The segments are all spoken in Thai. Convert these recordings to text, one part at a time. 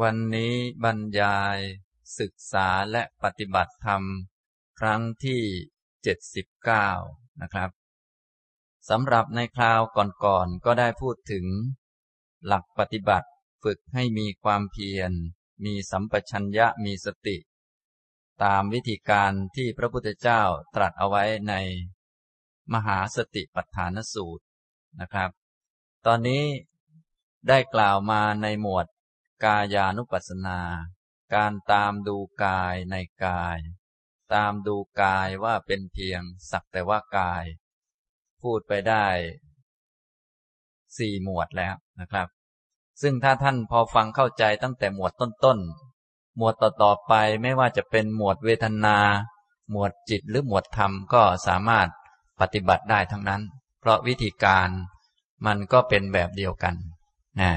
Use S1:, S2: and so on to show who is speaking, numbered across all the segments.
S1: วันนี้บรรยายศึกษาและปฏิบัติธรรม ครั้งที่ 79 นะครับสำหรับในคราวก่อนๆกก็ได้พูดถึง หลักปฏิบัติฝึกให้มีความเพียร มีสัมปชัญญะมีสติ ตามวิธีการที่พระพุทธเจ้าตรัสเอาไว้ใน มหาสติปัฏฐานสูตรนะครับ ตอนนี้ได้กล่าวมาในหมวด กายานุปัสสนา การตามดูกายในกาย ตามดูกายว่าเป็นเพียงสักแต่ว่ากาย พูดไปได้สี่หมวดแล้วนะครับ ซึ่งถ้าท่านพอฟังเข้าใจตั้งแต่หมวดต้นๆ หมวดต่อๆไปไม่ว่าจะเป็นหมวดเวทนา หมวดจิตหรือหมวดธรรมก็สามารถปฏิบัติได้ทั้งนั้น เพราะวิธีการมันก็เป็นแบบเดียวกันนะ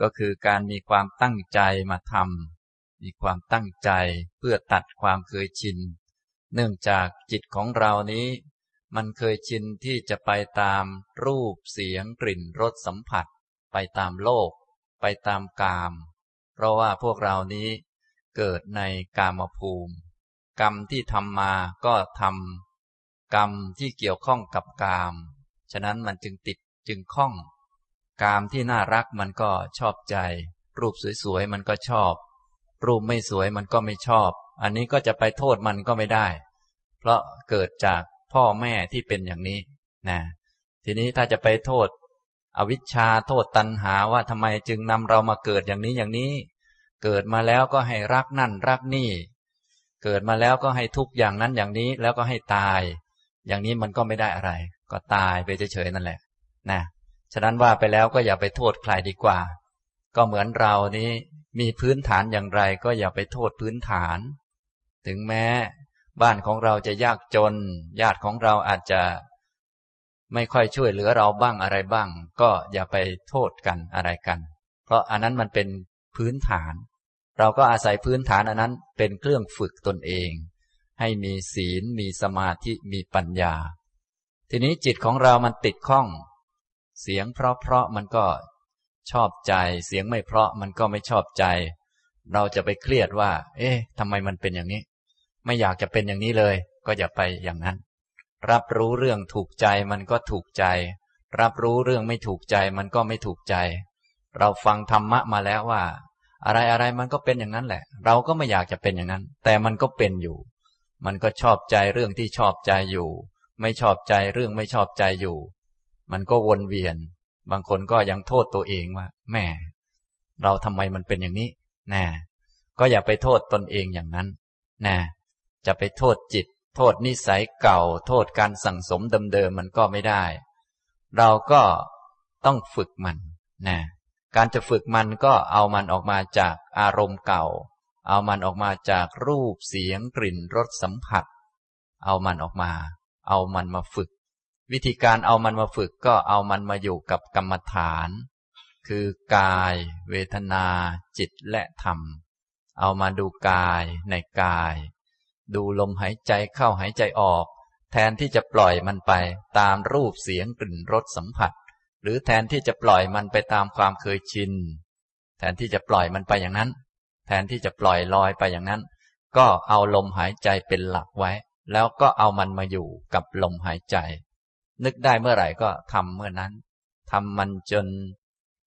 S1: ก็คือการมีความตั้งใจมาทำมีความตั้งใจเพื่อตัดความเคยชิน เนื่องจากจิตของเรานี้ มันเคยชินที่จะไปตามรูปเสียงกลิ่นรสสัมผัส ไปตามโลก ไปตามกาม เพราะว่าพวกเรานี้เกิดในกามภูมิ กรรมที่ทำมาก็ทำกรรมที่เกี่ยวข้องกับกาม ฉะนั้นมันจึงติดจึงข้อง กามที่น่ารักมันก็ชอบใจ รูปสวยๆมันก็ชอบ รูปไม่สวยมันก็ไม่ชอบ อันนี้ก็จะไปโทษมันก็ไม่ได้ เพราะเกิดจากพ่อแม่ที่เป็นอย่างนี้นะทีนี้ถ้าจะไปโทษ อวิชชาโทษตัณหาว่าทำไมจึงนำเรามาเกิดอย่างนี้อย่างนี้ เกิดมาแล้วก็ให้รักนั่นรักนี่ เกิดมาแล้วก็ให้ทุกอย่างนั้นอย่างนี้แล้วก็ให้ตาย อย่างนี้มันก็ไม่ได้อะไร ก็ตายไปเฉยๆนั่นแหละ นะ ฉะนั้นว่าไปแล้วก็อย่าไปโทษใครดีกว่า ก็เหมือนเรานี้มีพื้นฐานอย่างไรก็อย่าไปโทษพื้นฐาน ถึงแม้ บ้านของเราจะยากจน ญาติของเราอาจจะ ไม่ค่อยช่วยเหลือเราบ้างอะไรบ้าง ก็อย่าไปโทษกันอะไรกัน เพราะอันนั้นมันเป็นพื้นฐาน เราก็อาศัยพื้นฐานอันนั้นเป็นเครื่องฝึกตนเอง ให้มีศีลมีสมาธิมีปัญญา ทีนี้จิตของเรามันติดข้อง เสียงเพราะเพราะมันก็ชอบใจ เสียงไม่เพราะมันก็ไม่ชอบใจ เราจะไปเครียดว่า เอ๊ะทำไมมันเป็นอย่างนี้ ไม่อยากจะเป็นอย่างนี้เลย ก็อย่าไปอย่างนั้น รับรู้เรื่องถูกใจมันก็ถูกใจ รับรู้เรื่องไม่ถูกใจมันก็ไม่ถูกใจ เราฟังธรรมะมาแล้วว่า อะไรอะไรมันก็เป็นอย่างนั้นแหละ เราก็ไม่อยากจะเป็นอย่างนั้น แต่มันก็เป็นอยู่ มันก็ชอบใจเรื่องที่ชอบใจอยู่ ไม่ชอบใจเรื่องไม่ชอบใจอยู่ มันก็วนเวียน บางคนก็ยังโทษตัวเองว่าแม่เราทำไมมันเป็นอย่างนี้แน่ก็อย่าไปโทษตนเองอย่างนั้นแน่จะไปโทษจิต โทษนิสัยเก่า โทษการสั่งสมเดิมๆมันก็ไม่ได้ เราก็ต้องฝึกมันนะการจะฝึกมันก็เอามันออกมาจากอารมณ์เก่า เอามันออกมาจากรูปเสียงกลิ่นรสสัมผัส เอามันออกมา เอามันมาฝึก วิธีการเอามันมาฝึกก็เอามันมาอยู่กับกรรมฐาน คือกาย เวทนา จิตและธรรม เอามาดูกายในกาย ดูลมหายใจเข้าหายใจออก แทนที่จะปล่อยมันไปตามรูปเสียงกลิ่นรสสัมผัส หรือแทนที่จะปล่อยมันไปตามความเคยชิน แทนที่จะปล่อยมันไปอย่างนั้น แทนที่จะปล่อยลอยไปอย่างนั้น ก็เอาลมหายใจเป็นหลักไว้ แล้วก็เอามันมาอยู่กับลมหายใจ นึกได้เมื่อไหร่ก็ทำเมื่อนั้นทำมันจน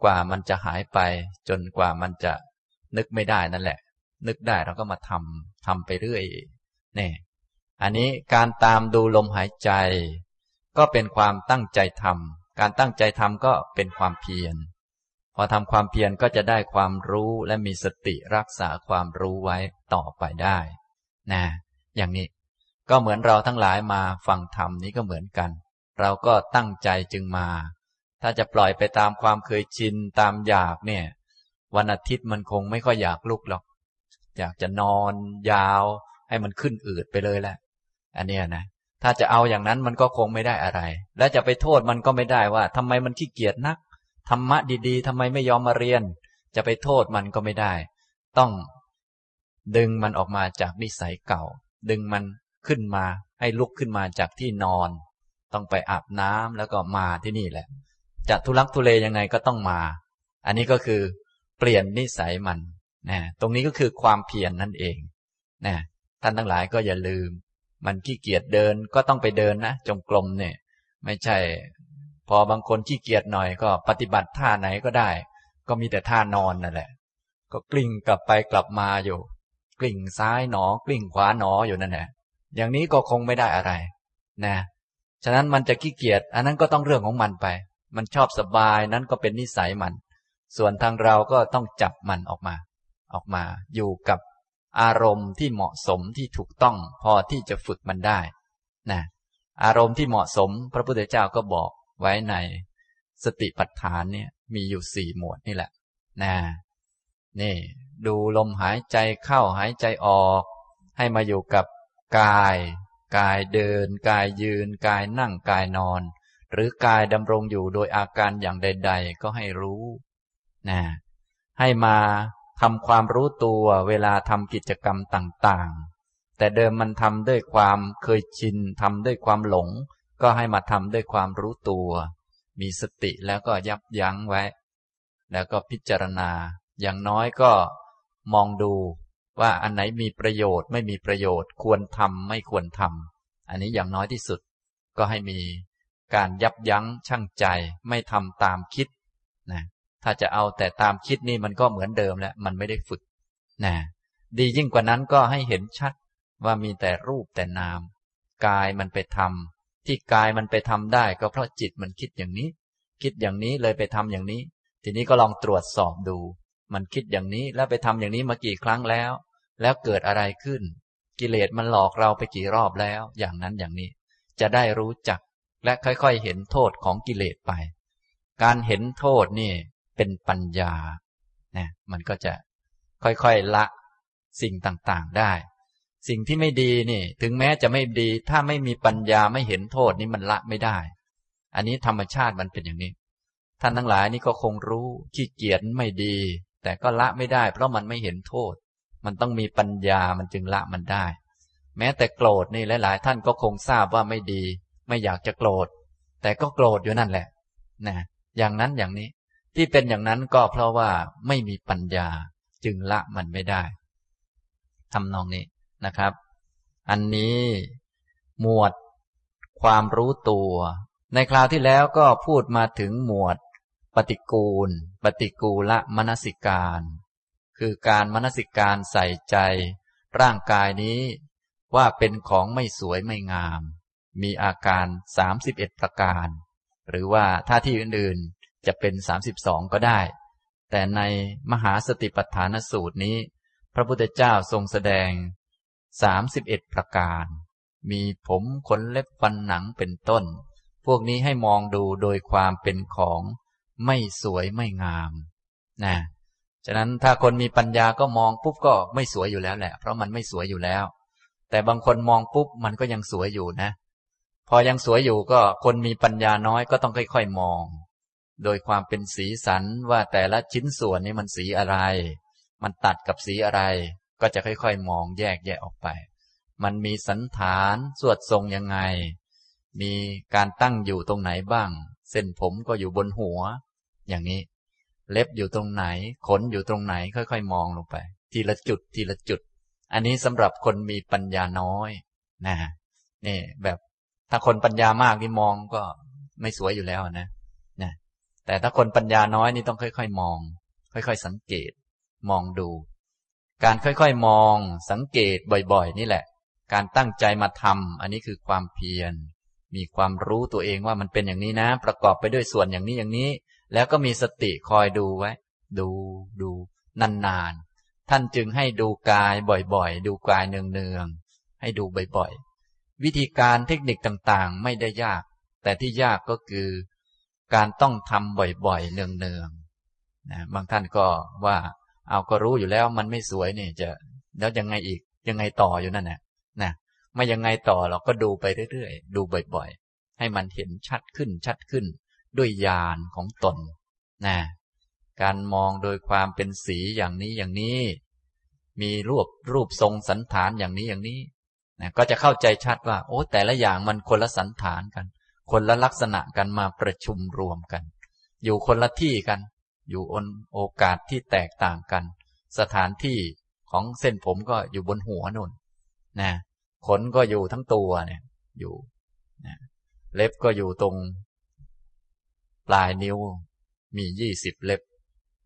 S1: กว่ามันจะหายไป จนกว่ามันจะนึกไม่ได้นั่นแหละ นึกได้เราก็มาทำทำไปเรื่อยนี่อันนี้การตามดูลมหายใจ ก็เป็นความตั้งใจทำการตั้งใจทำก็เป็นความเพียร พอทำความเพียรก็จะได้ความรู้และมีสติรักษาความรู้ไว้ต่อไปได้ นะ อย่างนี้ ก็เหมือนเราทั้งหลายมาฟังธรรมนี้ก็เหมือนกัน เราก็ตั้งใจจึงมา ถ้าจะปล่อยไปตามความเคยชินตามอยากเนี่ย วันอาทิตย์มันคงไม่ค่อยอยากลุกหรอก อยากจะนอนยาว ให้มันขึ้นอืดไปเลยแหละ อันนี้นะถ้าจะเอาอย่างนั้นมันก็คงไม่ได้อะไร และจะไปโทษมันก็ไม่ได้ว่าทำไมมันขี้เกียจนักธรรมะดีๆทำไมไม่ยอมมาเรียน จะไปโทษมันก็ไม่ได้ ต้องดึงมันออกมาจากนิสัยเก่า ดึงมันขึ้นมาให้ลุกขึ้นมาจากที่นอน ต้องไปอาบน้ำแล้วก็มาที่นี่แหละ จะทุลักทุเลยังไงก็ต้องมา อันนี้ก็คือเปลี่ยนนิสัยมันนะตรงนี้ก็คือความเพียรนนั่นเองนะท่านทั้งหลายก็อย่าลืม มันขี้เกียจเดินก็ต้องไปเดินนะจงกรมเนี่ย ไม่ใช่ พอบางคนขี้เกียจหน่อยก็ปฏิบัติท่าไหนก็ได้ ก็มีแต่ท่านอนนั่นแหละ ก็กลิ้งกลับไปกลับมาอยู่ กลิ้งซ้ายหนอกลิ้งขวาหนออยู่นั่นแหละอย่างนี้ก็คงไม่ได้อะไร นะ ฉะนั้นมันจะขี้เกียจอันนั้นก็ต้องเรื่องของมันไป มันชอบสบายนั้นก็เป็นนิสัยมัน ส่วนทางเราก็ต้องจับมันออกมา ออกมาอยู่กับอารมณ์ที่เหมาะสมที่ถูกต้องพอที่จะฝึกมันได้นะอารมณ์ที่เหมาะสม พระพุทธเจ้าก็บอกไว้ในสติปัฏฐานเนี่ยมีอยู่สี่หมวดนี่แหละนะนี่ดูลมหายใจเข้าหายใจออก ให้มาอยู่กับกาย กายเดิน กายยืน กายนั่งกายนอน หรือกายดำรงอยู่โดยอาการอย่างใด ๆ ก็ให้รู้นะให้มาทำความรู้ตัวเวลาทำกิจกรรมต่างๆ แต่เดิมมันทำด้วยความเคยชินทำด้วยความหลง ก็ให้มาทำด้วยความรู้ตัว มีสติแล้วก็ยับยั้งไว้ แล้วก็พิจารณา อย่างน้อยก็มองดู ว่าอันไหนมีประโยชน์ไม่มีประโยชน์ ควรทำไม่ควรทำอันนี้อย่างน้อยที่สุด ก็ให้มีการยับยั้งชั่งใจไม่ทำตามคิดนะถ้าจะเอาแต่ตามคิดนี่มันก็เหมือนเดิมแล้วมันไม่ได้ฝึกนะดียิ่งกว่านั้นก็ให้เห็นชัดว่ามีแต่รูปแต่นาม กายมันไปทำที่กายมันไปทำได้ก็เพราะจิตมันคิดอย่างนี้ คิดอย่างนี้เลยไปทำอย่างนี้ ทีนี้ก็ลองตรวจสอบดู มันคิดอย่างนี้แล้วไปทำอย่างนี้มากี่ครั้งแล้ว แล้วเกิดอะไรขึ้น กิเลสมันหลอกเราไปกี่รอบแล้ว อย่างนั้นอย่างนี้ จะได้รู้จักและค่อยๆ เห็นโทษของกิเลสไป การเห็นโทษนี่เป็นปัญญานะมันก็จะค่อยๆละสิ่งต่างๆได้ สิ่งที่ไม่ดีนี่ ถึงแม้จะไม่ดี ถ้าไม่มีปัญญาไม่เห็นโทษนี่มันละไม่ได้ อันนี้ธรรมชาติมันเป็นอย่างนี้ ท่านทั้งหลายนี่ก็คงรู้ขี้เกียจไม่ดี แต่ก็ละไม่ได้ เพราะมันไม่เห็นโทษ มันต้องมีปัญญามันจึงละมันได้ แม้แต่โกรธนี่หลาย ๆ ท่านก็คงทราบว่าไม่ดี ไม่อยากจะโกรธ แต่ก็โกรธอยู่นั่นแหละนะอย่างนั้นอย่างนี้ ที่เป็นอย่างนั้นก็เพราะว่าไม่มีปัญญาจึงละมันไม่ได้ทำนองนี้นะครับ อันนี้หมวดความรู้ตัว ในคราวที่แล้วก็พูดมาถึงหมวด ปฏิกูล ปฏิกูละมนสิการ คือการมนสิการใส่ใจ ร่างกายนี้ ว่าเป็นของไม่สวยไม่งาม มีอาการสามสิบเอ็ดประการ หรือว่าถ้าที่อื่นๆจะเป็นสามสิบสองก็ได้ แต่ในมหาสติปัฏฐานสูตรนี้ พระพุทธเจ้าทรงแสดงสามสิบเอ็ดประการ มีผมขนเล็บฟันหนังเป็นต้น พวกนี้ให้มองดูโดยความเป็นของ ไม่สวยไม่งามนะฉะนั้นถ้าคนมีปัญญาก็มองปุ๊บก็ไม่สวยอยู่แล้วแหละ เพราะมันไม่สวยอยู่แล้ว แต่บางคนมองปุ๊บมันก็ยังสวยอยู่นะ พอยังสวยอยู่ก็คนมีปัญญาน้อยก็ต้องค่อย ๆ มอง โดยความเป็นสีสันว่าแต่ละชิ้นส่วนนี้มันสีอะไร มันตัดกับสีอะไร ก็จะค่อยๆ มองแยกแยะออกไป มันมีสันฐานสวดทรงยังไง มีการตั้งอยู่ตรงไหนบ้าง เส้นผมก็อยู่บนหัว อย่างนี้ เล็บอยู่ตรงไหน ขนอยู่ตรงไหน ค่อยๆ มองลงไป ทีละจุดทีละจุด อันนี้สำหรับคนมีปัญญาน้อยนะนี่แบบถ้าคนปัญญามากนี่มองก็ไม่สวยอยู่แล้วนะนะ แต่ถ้าคนปัญญาน้อยนี่ต้องค่อย ๆ มอง ค่อย ๆ สังเกต มองดู การค่อยๆ มอง สังเกตบ่อย ๆ นี่แหละ การตั้งใจมาทำอันนี้คือความเพียร มีความรู้ตัวเองว่ามันเป็นอย่างนี้นะ ประกอบไปด้วยส่วนอย่างนี้อย่างนี้ แล้วก็มีสติคอยดูไว้ ดูดูนานๆ ท่านจึงให้ดูกายบ่อยๆ ดูกายเนืองๆ ให้ดูบ่อยๆ วิธีการเทคนิคต่างๆ ไม่ได้ยาก แต่ที่ยากก็คือ การต้องทำบ่อยๆ เนืองๆนะบางท่านก็ว่า เอาก็รู้อยู่แล้วมันไม่สวยนี่จะแล้วยังไงอีกยังไงต่ออยู่นั่นแหละนะไม่ยังไงต่อเราก็ดูไปเรื่อยๆ ดูบ่อยๆ ให้มันเห็นชัดขึ้นชัดขึ้น ด้วยญาณของตนนะการมองโดยความเป็นสีอย่างนี้อย่างนี้ มีรูปรูปทรงสันฐานอย่างนี้อย่างนี้นะก็จะเข้าใจชัดว่า โอ้แต่ละอย่างมันคนละสันฐานกัน คนละลักษณะกันมาประชุมรวมกัน อยู่คนละที่กัน อยู่อนโอกาสที่แตกต่างกัน สถานที่ของเส้นผมก็อยู่บนหัวนุ่นนะขนก็อยู่ทั้งตัวเนี่ย อยู่นะเล็บก็อยู่ตรง ปลายนิ้ว มียี่สิบเล็บ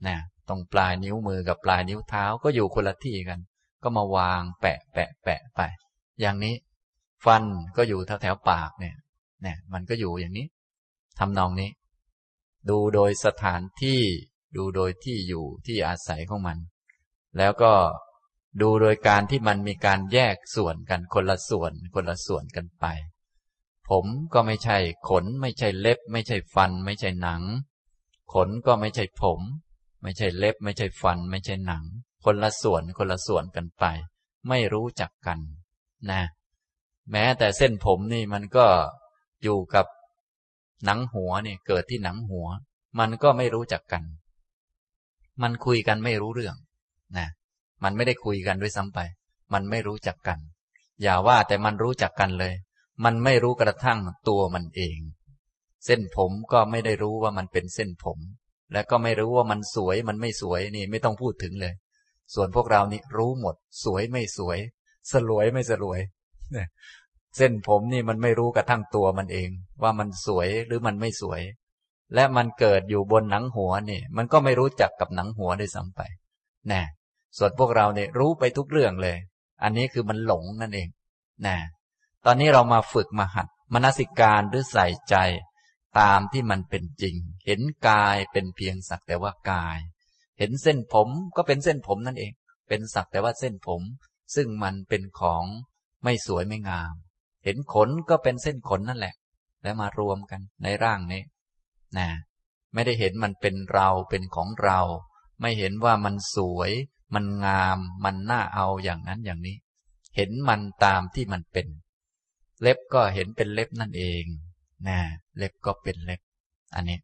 S1: นะตรงปลายนิ้วมือกับปลายนิ้วเท้าก็อยู่คนละที่กัน ก็มาวางแปะแปะแปะไป อย่างนี้ ฟันก็อยู่แถวแถวปากเนี่ยเนี่ยมันก็อยู่อย่างนี้ทำนองนี้ ดูโดยสถานที่ดูโดยที่อยู่ที่อาศัยของมัน แล้วก็ดูโดยการที่มันมีการแยกส่วนกันคนละส่วนคนละส่วนกันไป ผมก็ไม่ใช่ ขนไม่ใช่เล็บ ไม่ใช่ฟัน ไม่ใช่หนัง ขนก็ไม่ใช่ผม ไม่ใช่เล็บ ไม่ใช่ฟัน ไม่ใช่หนัง คนละส่วนคนละส่วนกันไป ไม่รู้จักกันนะ แม้แต่เส้นผมนี่มันก็อยู่กับหนังหัวเนี่ยเกิดที่หนังหัว มันก็ไม่รู้จักกัน มันคุยกันไม่รู้เรื่องนะมันไม่ได้คุยกันด้วยซ้ำไป มันไม่รู้จักกัน อย่าว่าแต่มันรู้จักกันเลย มันไม่รู้กระทั่งตัวมันเอง เส้นผมก็ไม่ได้รู้ว่ามันเป็นเส้นผม และก็ไม่รู้ว่ามันสวยมันไม่สวยนี่ไม่ต้องพูดถึงเลย ส่วนพวกเรานี่รู้หมด สวยไม่สวย สลวยไม่สลวยเส้นผมนี่มันไม่รู้กระทั่งตัวมันเอง ว่ามันสวยหรือมันไม่สวย และมันเกิดอยู่บนหนังหัวนี่ มันก็ไม่รู้จักกับหนังหัวได้ซ้ำไปแน่ส่วนพวกเราเนี่ยรู้ไปทุกเรื่องเลย อันนี้คือมันหลงนั่นเองแน่ ตอนนี้เรามาฝึกมาหัดมนสิการหรือใส่ใจ ตามที่มันเป็นจริง เห็นกายเป็นเพียงสักแต่ว่ากาย เห็นเส้นผมก็เป็นเส้นผมนั่นเอง เป็นสักแต่ว่าเส้นผม ซึ่งมันเป็นของไม่สวยไม่งาม เห็นขนก็เป็นเส้นขนนั่นแหละ แล้วมารวมกันในร่างนี้นะไม่ได้เห็นมันเป็นเราเป็นของเรา ไม่เห็นว่ามันสวย มันงาม มันน่าเอาอย่างนั้นอย่างนี้ เห็นมันตามที่มันเป็น เล็บก็เห็นเป็นเล็บนั่นเองนะเล็บก็เป็นเล็บ อันนี้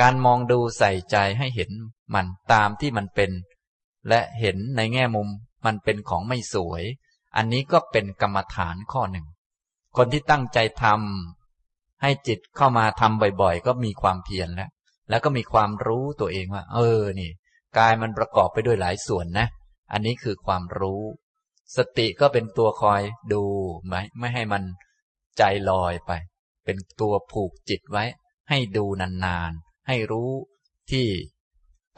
S1: การมองดูใส่ใจให้เห็นมันตามที่มันเป็น และเห็นในแง่มุมมันเป็นของไม่สวย อันนี้ก็เป็นกรรมฐานข้อหนึ่ง คนที่ตั้งใจทำให้จิตเข้ามาทำบ่อยๆ ก็มีความเพียรแล้ว แล้วก็มีความรู้ตัวเองว่า เออนี่กายมันประกอบไปด้วยหลายส่วนนะ อันนี้คือความรู้ สติก็เป็นตัวคอยดูไม่ไม่ให้มัน ใจลอยไป เป็นตัวผูกจิตไว้ ให้ดูนานๆ ให้รู้ที่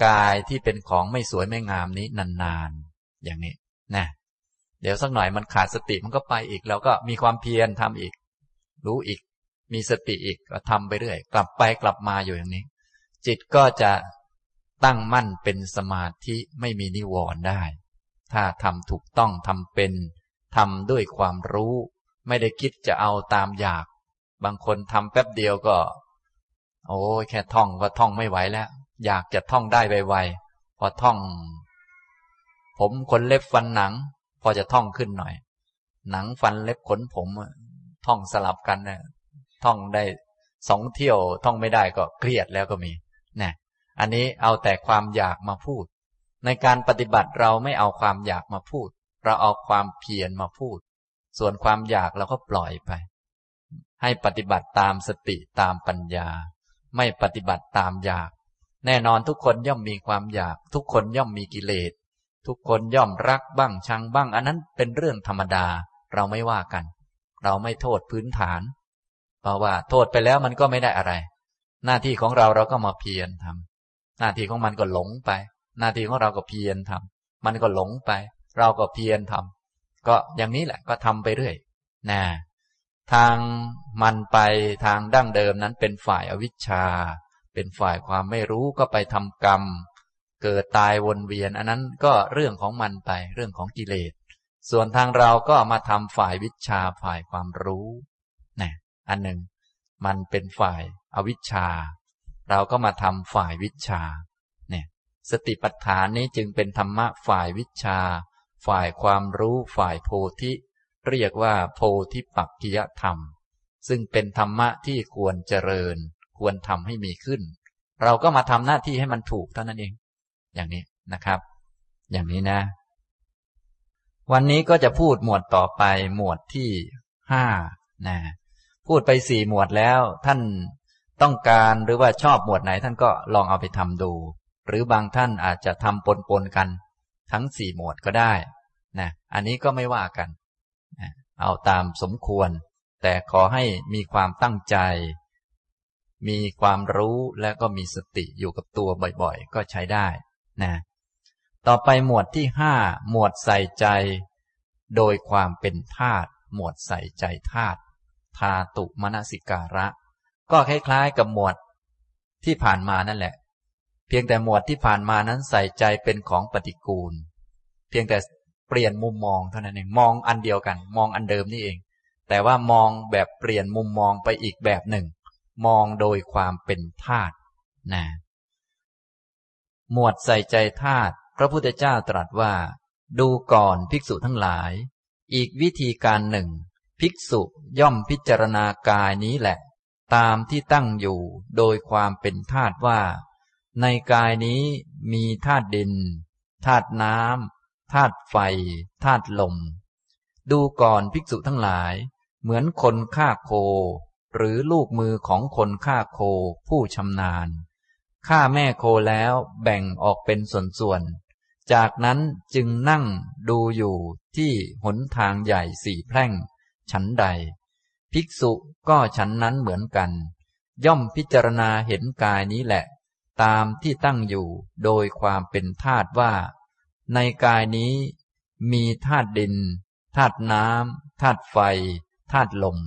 S1: กายที่เป็นของไม่สวยไม่งามนี้นานๆ อย่างนี้นะเดี๋ยวสักหน่อยมันขาดสติมันก็ไปอีกเราก็มีความเพียรทำอีก รู้อีก มีสติอีกก็ทำไปเรื่อย กลับไปกลับมาอยู่อย่างนี้ จิตก็จะตั้งมั่นเป็นสมาธิไม่มีนิวรณ์ได้ ถ้าทำถูกต้องทำเป็นทำด้วยความรู้ ไม่ได้คิดจะเอาตามอยาก บางคนทำแป๊บเดียวก็ โอ้แค่ท่องก็ท่องไม่ไหวแล้ว อยากจะท่องได้ไวๆพอท่อง ผมคนเล็บฟันหนัง พอจะท่องขึ้นหน่อย หนังฟันเล็บขนผมท่องสลับกันนะท่องได้สองเที่ยวท่องไม่ได้ก็เครียดแล้วก็มีนะอันนี้เอาแต่ความอยากมาพูด ในการปฏิบัติเราไม่เอาความอยากมาพูด เราเอาความเพียรมาพูด ส่วนความอยากเราก็ปล่อยไป ให้ปฏิบัติตามสติตามปัญญา ไม่ปฏิบัติตามอยาก แน่นอนทุกคนย่อมมีความอยาก ทุกคนย่อมมีกิเลส ทุกคนย่อมรักบ้างชังบ้าง อันนั้นเป็นเรื่องธรรมดา เราไม่ว่ากัน เราไม่โทษพื้นฐาน เพราะว่าโทษไปแล้วมันก็ไม่ได้อะไร หน้าที่ของเราเราก็มาเพียรทำหน้าที่ของมันก็หลงไป หน้าที่ของเราก็เพียรทำมันก็หลงไป เราก็เพียรทำ ก็อย่างนี้แหละก็ทำไปเรื่อยนะทางมันไปทางดั้งเดิมนั้นเป็นฝ่ายอวิชชา เป็นฝ่ายความไม่รู้ก็ไปทำกรรม เกิดตายวนเวียน อันนั้นก็เรื่องของมันไปเรื่องของกิเลส ส่วนทางเราก็มาทำฝ่ายวิชาฝ่ายความรู้นะอันหนึ่งมันเป็นฝ่ายอาวิชชา เราก็มาทำฝ่ายวิชาเนี่ยสติปัฏฐานนี้จึงเป็นธรรมะฝ่ายวิชา ฝ่ายความรู้ฝ่ายโพธิ เรียกว่าโพธิปักกิยธรรม ซึ่งเป็นธรรมะที่ควรเจริญ ควรทำให้มีขึ้น เราก็มาทำหน้าที่ให้มันถูกเท่านั้นเอง อย่างนี้นะครับ อย่างนี้นะ วันนี้ก็จะพูดหมวดต่อไปหมวดที่ห้านะพูดไปสี่หมวดแล้วท่านต้องการหรือว่าชอบหมวดไหนท่านก็ลองเอาไปทำดู หรือบางท่านอาจจะทำปนๆกัน ทั้งสี่หมวดก็ได้นะอันนี้ก็ไม่ว่ากันนะเอาตามสมควร แต่ขอให้มีความตั้งใจ มีความรู้และก็มีสติอยู่กับตัวบ่อยๆ ก็ใช้ได้นะต่อไปหมวดที่ห้าหมวดใส่ใจ โดยความเป็นธาตุหมวดใส่ใจธาตุธาตุมนสิการะ ก็คล้ายๆกับหมวดที่ผ่านมานั่นแหละ เพียงแต่หมวดที่ผ่านมานั้นใส่ใจเป็นของปฏิกูล เพียงแต่เปลี่ยนมุมมองเท่านั้นเองมองอันเดียวกัน มองอันเดิมนี่เอง แต่ว่ามองแบบเปลี่ยนมุมมองไปอีกแบบหนึ่ง มองโดยความเป็นธาตุนะหมวดใส่ใจธาตุพระพุทธเจ้าตรัสว่า ดูก่อนภิกษุทั้งหลาย อีกวิธีการหนึ่ง ภิกษุย่อมพิจารณากายนี้แหละ ตามที่ตั้งอยู่โดยความเป็นธาตุว่า ในกายนี้มีธาตุดินธาตุน้ำธาตุไฟธาตุลม ดูก่อนภิกษุทั้งหลาย เหมือนคนฆ่าโค หรือลูกมือของคนฆ่าโคผู้ชำนาญฆ่าแม่โคแล้วแบ่งออกเป็นส่วนๆ จากนั้นจึงนั่งดูอยู่ที่หนทางใหญ่สี่แพร่ง ฉันใด ภิกษุก็ฉันนั้นเหมือนกัน ย่อมพิจารณาเห็นกายนี้แหละ ตามที่ตั้งอยู่โดยความเป็นธาตุว่า ในกายนี้มีธาตุดินธาตุน้ำธาตุไฟธาตุลม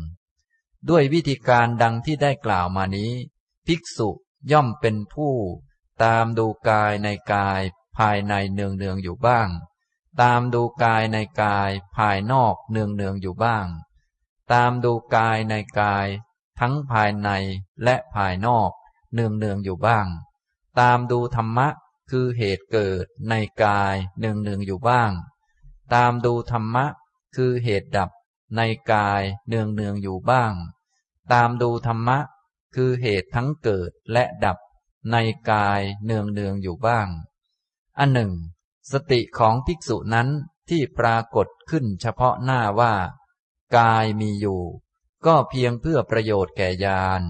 S1: ด้วยวิธีการดังที่ได้กล่าวมานี้ ภิกษุย่อมเป็นผู้ ตามดูกายในกายภายในเนืองเนืองอยู่บ้าง ตามดูกายในกายภายนอกเนืองเนืองอยู่บ้าง ตามดูกายในกาย ทั้งภายในและภายนอก เนืองเนืองอยู่บ้าง ตามดูธรรมะคือเหตุเกิดในกายเนืองเนืองอยู่บ้าง ตามดูธรรมะคือเหตุดับในกายเนืองเนืองอยู่บ้าง ตามดูธรรมะ คือเหตุทั้งเกิดและดับในกายเนืองเนืองอยู่บ้าง อันหนึ่ง สติของภิกษุนั้นที่ปรากฏขึ้นเฉพาะหน้าว่า กายมีอยู่ ก็เพียงเพื่อประโยชน์แก่ญาณ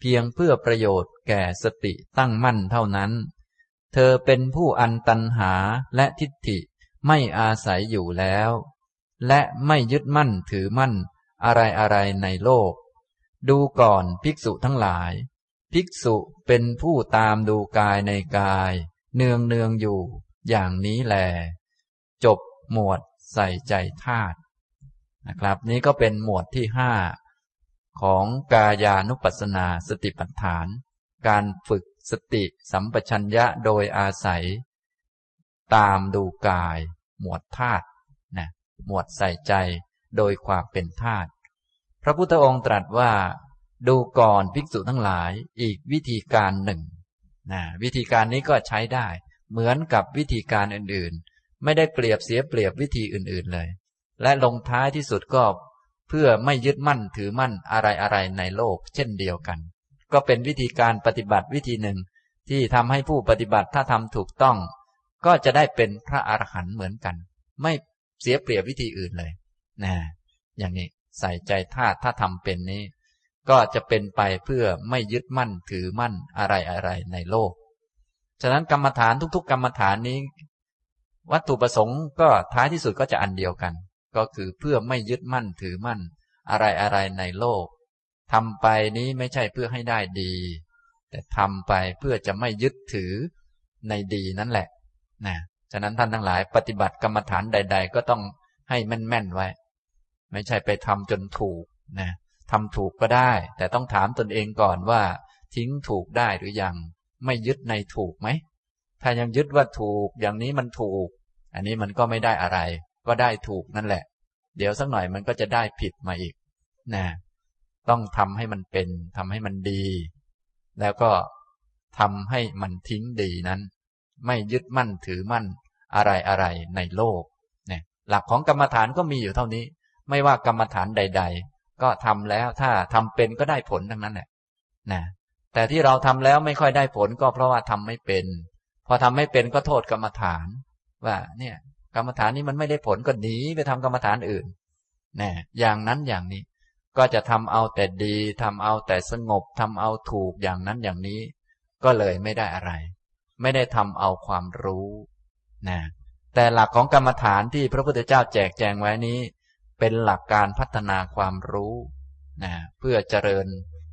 S1: เพียงเพื่อประโยชน์ แก่สติตั้งมั่นเท่านั้น เธอเป็นผู้อันตันหาและทิฏฐิไม่อาศัยอยู่แล้ว และไม่ยึดมั่นถือมั่นอะไรอะไรในโลก ดูก่อนภิกษุทั้งหลาย ภิกษุเป็นผู้ตามดูกายในกาย เนืองเนืองอยู่ อย่างนี้แล จบหมวดใส่ใจธาตุนะครับ นี้ก็เป็นหมวดที่ห้าของกายานุปัสสนาสติปัฏฐาน การฝึกสติสัมปชัญญะโดยอาศัย ตามดูกาย หมวดธาตุนะหมวดใส่ใจโดยความเป็นธาตุพระพุทธองค์ตรัสว่า ดูก่อนภิกษุทั้งหลายอีกวิธีการหนึ่งนะวิธีการนี้ก็ใช้ได้ เหมือนกับวิธีการอื่นๆ ไม่ได้เปรียบเสียเปรียบวิธีอื่นๆเลย และลงท้ายที่สุดก็เพื่อไม่ยึดมั่นถือมั่นอะไรๆในโลกเช่นเดียวกัน ก็เป็นวิธีการปฏิบัติวิธีหนึ่ง ที่ทำให้ผู้ปฏิบัติถ้าทำถูกต้อง ก็จะได้เป็นพระอรหันต์เหมือนกัน ไม่เสียเปรียบวิธีอื่นเลยนะอย่างนี้ใส่ใจธาตุถ้าทำเป็นนี้ ก็จะเป็นไปเพื่อไม่ยึดมั่นถือมั่นอะไรอะไรในโลก ฉะนั้นกรรมฐานทุก ๆ กรรมฐานนี้ วัตถุประสงค์ก็ท้ายที่สุดก็จะอันเดียวกัน ก็คือเพื่อไม่ยึดมั่นถือมั่นอะไรอะไรในโลก ทำไปนี้ไม่ใช่เพื่อให้ได้ดี แต่ทำไปเพื่อจะไม่ยึดถือในดีนั่นแหละนะฉะนั้นท่านทั้งหลายปฏิบัติกรรมฐานใด ๆ ก็ต้องให้แม่นๆไว้ ไม่ใช่ไปทำจนถูกนะทำถูกก็ได้ แต่ต้องถามตนเองก่อนว่า ทิ้งถูกได้หรือยัง ไม่ยึดในถูกไหม ถ้ายังยึดว่าถูกอย่างนี้มันถูก อันนี้มันก็ไม่ได้อะไร ก็ได้ถูกนั่นแหละ เดี๋ยวสักหน่อยมันก็จะได้ผิดมาอีกนะ ต้องทำให้มันเป็นทำให้มันดี แล้วก็ทำให้มันทิ้งดีนั้น ไม่ยึดมั่นถือมั่นอะไรอะไรในโลกเนี่ยหลักของกรรมฐานก็มีอยู่เท่านี้ ไม่ว่ากรรมฐานใด ๆ ก็ทำแล้วถ้าทำเป็นก็ได้ผลทั้งนั้นแหละนะแต่ที่เราทำแล้วไม่ค่อยได้ผลก็เพราะว่าทำไม่เป็น พอทำไม่เป็นก็โทษกรรมฐาน ว่า เนี่ย กรรมฐานนี้มันไม่ได้ผลก็หนีไปทำกรรมฐานอื่นนะอย่างนั้นอย่างนี้ ก็จะทำเอาแต่ดีทำเอาแต่สงบทำเอาถูกอย่างนั้นอย่างนี้ ก็เลยไม่ได้อะไร ไม่ได้ทำเอาความรู้นะแต่หลักของกรรมฐานที่พระพุทธเจ้าแจกแจงไว้นี้ เป็นหลักการพัฒนาความรู้นะเพื่อเจริญ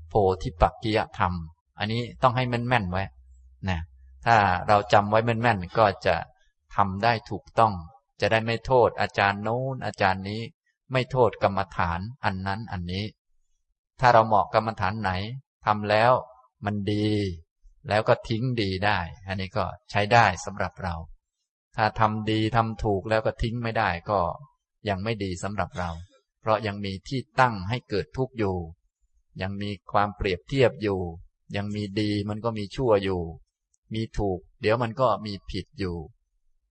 S1: โพธิปักกิยธรรม อันนี้ต้องให้แม่นๆไว้นะถ้าเราจำไว้แม่นๆก็จะทำได้ถูกต้อง จะได้ไม่โทษอาจารย์โน้นอาจารย์นี้ ไม่โทษกรรมฐานอันนั้นอันนี้ ถ้าเราเหมาะกรรมฐานไหนทำแล้วมันดี แล้วก็ทิ้งดีได้ อันนี้ก็ใช้ได้สำหรับเรา ถ้าทำดีทำถูกแล้วก็ทิ้งไม่ได้ก็ยังไม่ดีสำหรับเรา เพราะยังมีที่ตั้งให้เกิดทุกข์อยู่ ยังมีความเปรียบเทียบอยู่ ยังมีดีมันก็มีชั่วอยู่ มีถูก เดี๋ยวมันก็มีผิดอยู่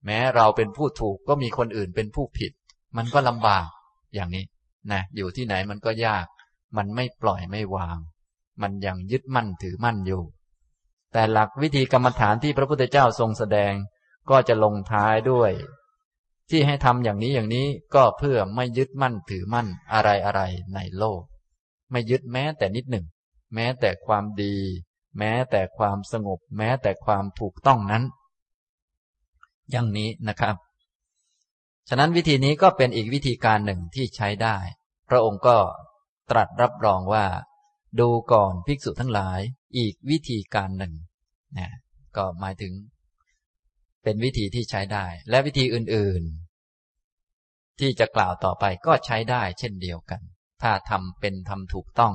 S1: แม้เราเป็นผู้ถูกก็มีคนอื่นเป็นผู้ผิด มันก็ลำบาก อย่างนี้นะอยู่ที่ไหนมันก็ยาก มันไม่ปล่อยไม่วาง มันยังยึดมั่นถือมั่นอยู่ แต่หลักวิธีกรรมฐานที่พระพุทธเจ้าทรงแสดงก็จะลงท้ายด้วย ที่ให้ทำอย่างนี้อย่างนี้ก็เพื่อไม่ยึดมั่นถือมั่นอะไรอะไรในโลก ไม่ยึดแม้แต่นิดหนึ่ง แม้แต่ความดี แม้แต่ความสงบ แม้แต่ความถูกต้องนั้น อย่างนี้นะครับ ฉะนั้นวิธีนี้ก็เป็นอีกวิธีการหนึ่งที่ใช้ได้ พระองค์ก็ตรัสรับรองว่า ดูก่อนภิกษุทั้งหลาย อีกวิธีการหนึ่งนะก็หมายถึง เป็นวิธีที่ใช้ได้ และวิธีอื่นๆ ที่จะกล่าวต่อไปก็ใช้ได้ เช่นเดียวกัน ถ้าทำเป็นทำถูกต้อง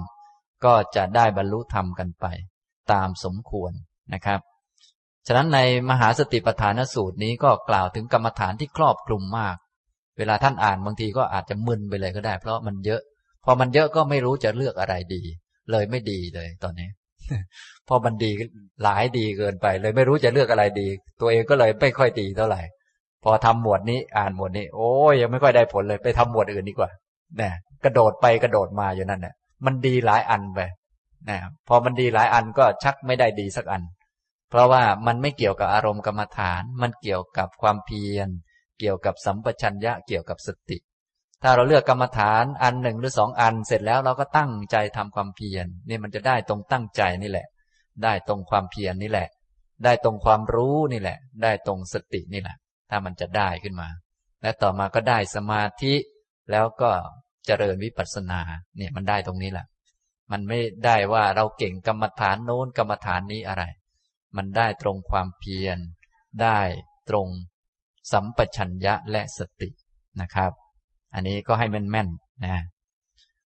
S1: ก็จะได้บรรลุธรรมกันไป ตามสมควรนะครับ ฉะนั้นในมหาสติปัฏฐานสูตรนี้ก็กล่าวถึงกรรมฐานที่ครอบคลุมมาก เวลาท่านอ่านบางทีก็อาจจะมึนไปเลยก็ได้ เพราะมันเยอะ พอมันเยอะก็ไม่รู้จะเลือกอะไรดี เลยไม่ดีเลยตอนนี้พอมันดีหลายดีเกินไป เลยไม่รู้จะเลือกอะไรดี ตัวเองก็เลยไม่ค่อยดีเท่าไหร่ พอทำหมวดนี้อ่านหมวดนี้ โอ้ยยังไม่ค่อยได้ผลเลยไปทำหมวดอื่นดีกว่าเนี่ยกระโดดไปกระโดดมาอยู่นั่นเนี่ยมันดีหลายอันไปนะพอมันดีหลายอันก็ชักไม่ได้ดีสักอัน เพราะว่ามันไม่เกี่ยวกับอารมณ์กรรมฐาน มันเกี่ยวกับความเพียร เกี่ยวกับสัมปชัญญะ เกี่ยวกับสติ ถ้าเราเลือกกรรมฐานอันหนึ่งหรือสองอันเสร็จแล้วเราก็ตั้งใจทำความเพียรนี่มันจะได้ตรงตั้งใจนี่แหละ ได้ตรงความเพียรนี่แหละ ได้ตรงความรู้นี่แหละ ได้ตรงสตินี่แหละ ถ้ามันจะได้ขึ้นมา และต่อมาก็ได้สมาธิแล้วก็เจริญวิปัสสนาเนี่ยมันได้ตรงนี้แหละ มันไม่ได้ว่าเราเก่งกรรมฐานโน้นกรรมฐานนี้อะไร มันได้ตรงความเพียร ได้ตรงสัมปชัญญะและสตินะครับ อันนี้ก็ให้แม่นๆนะ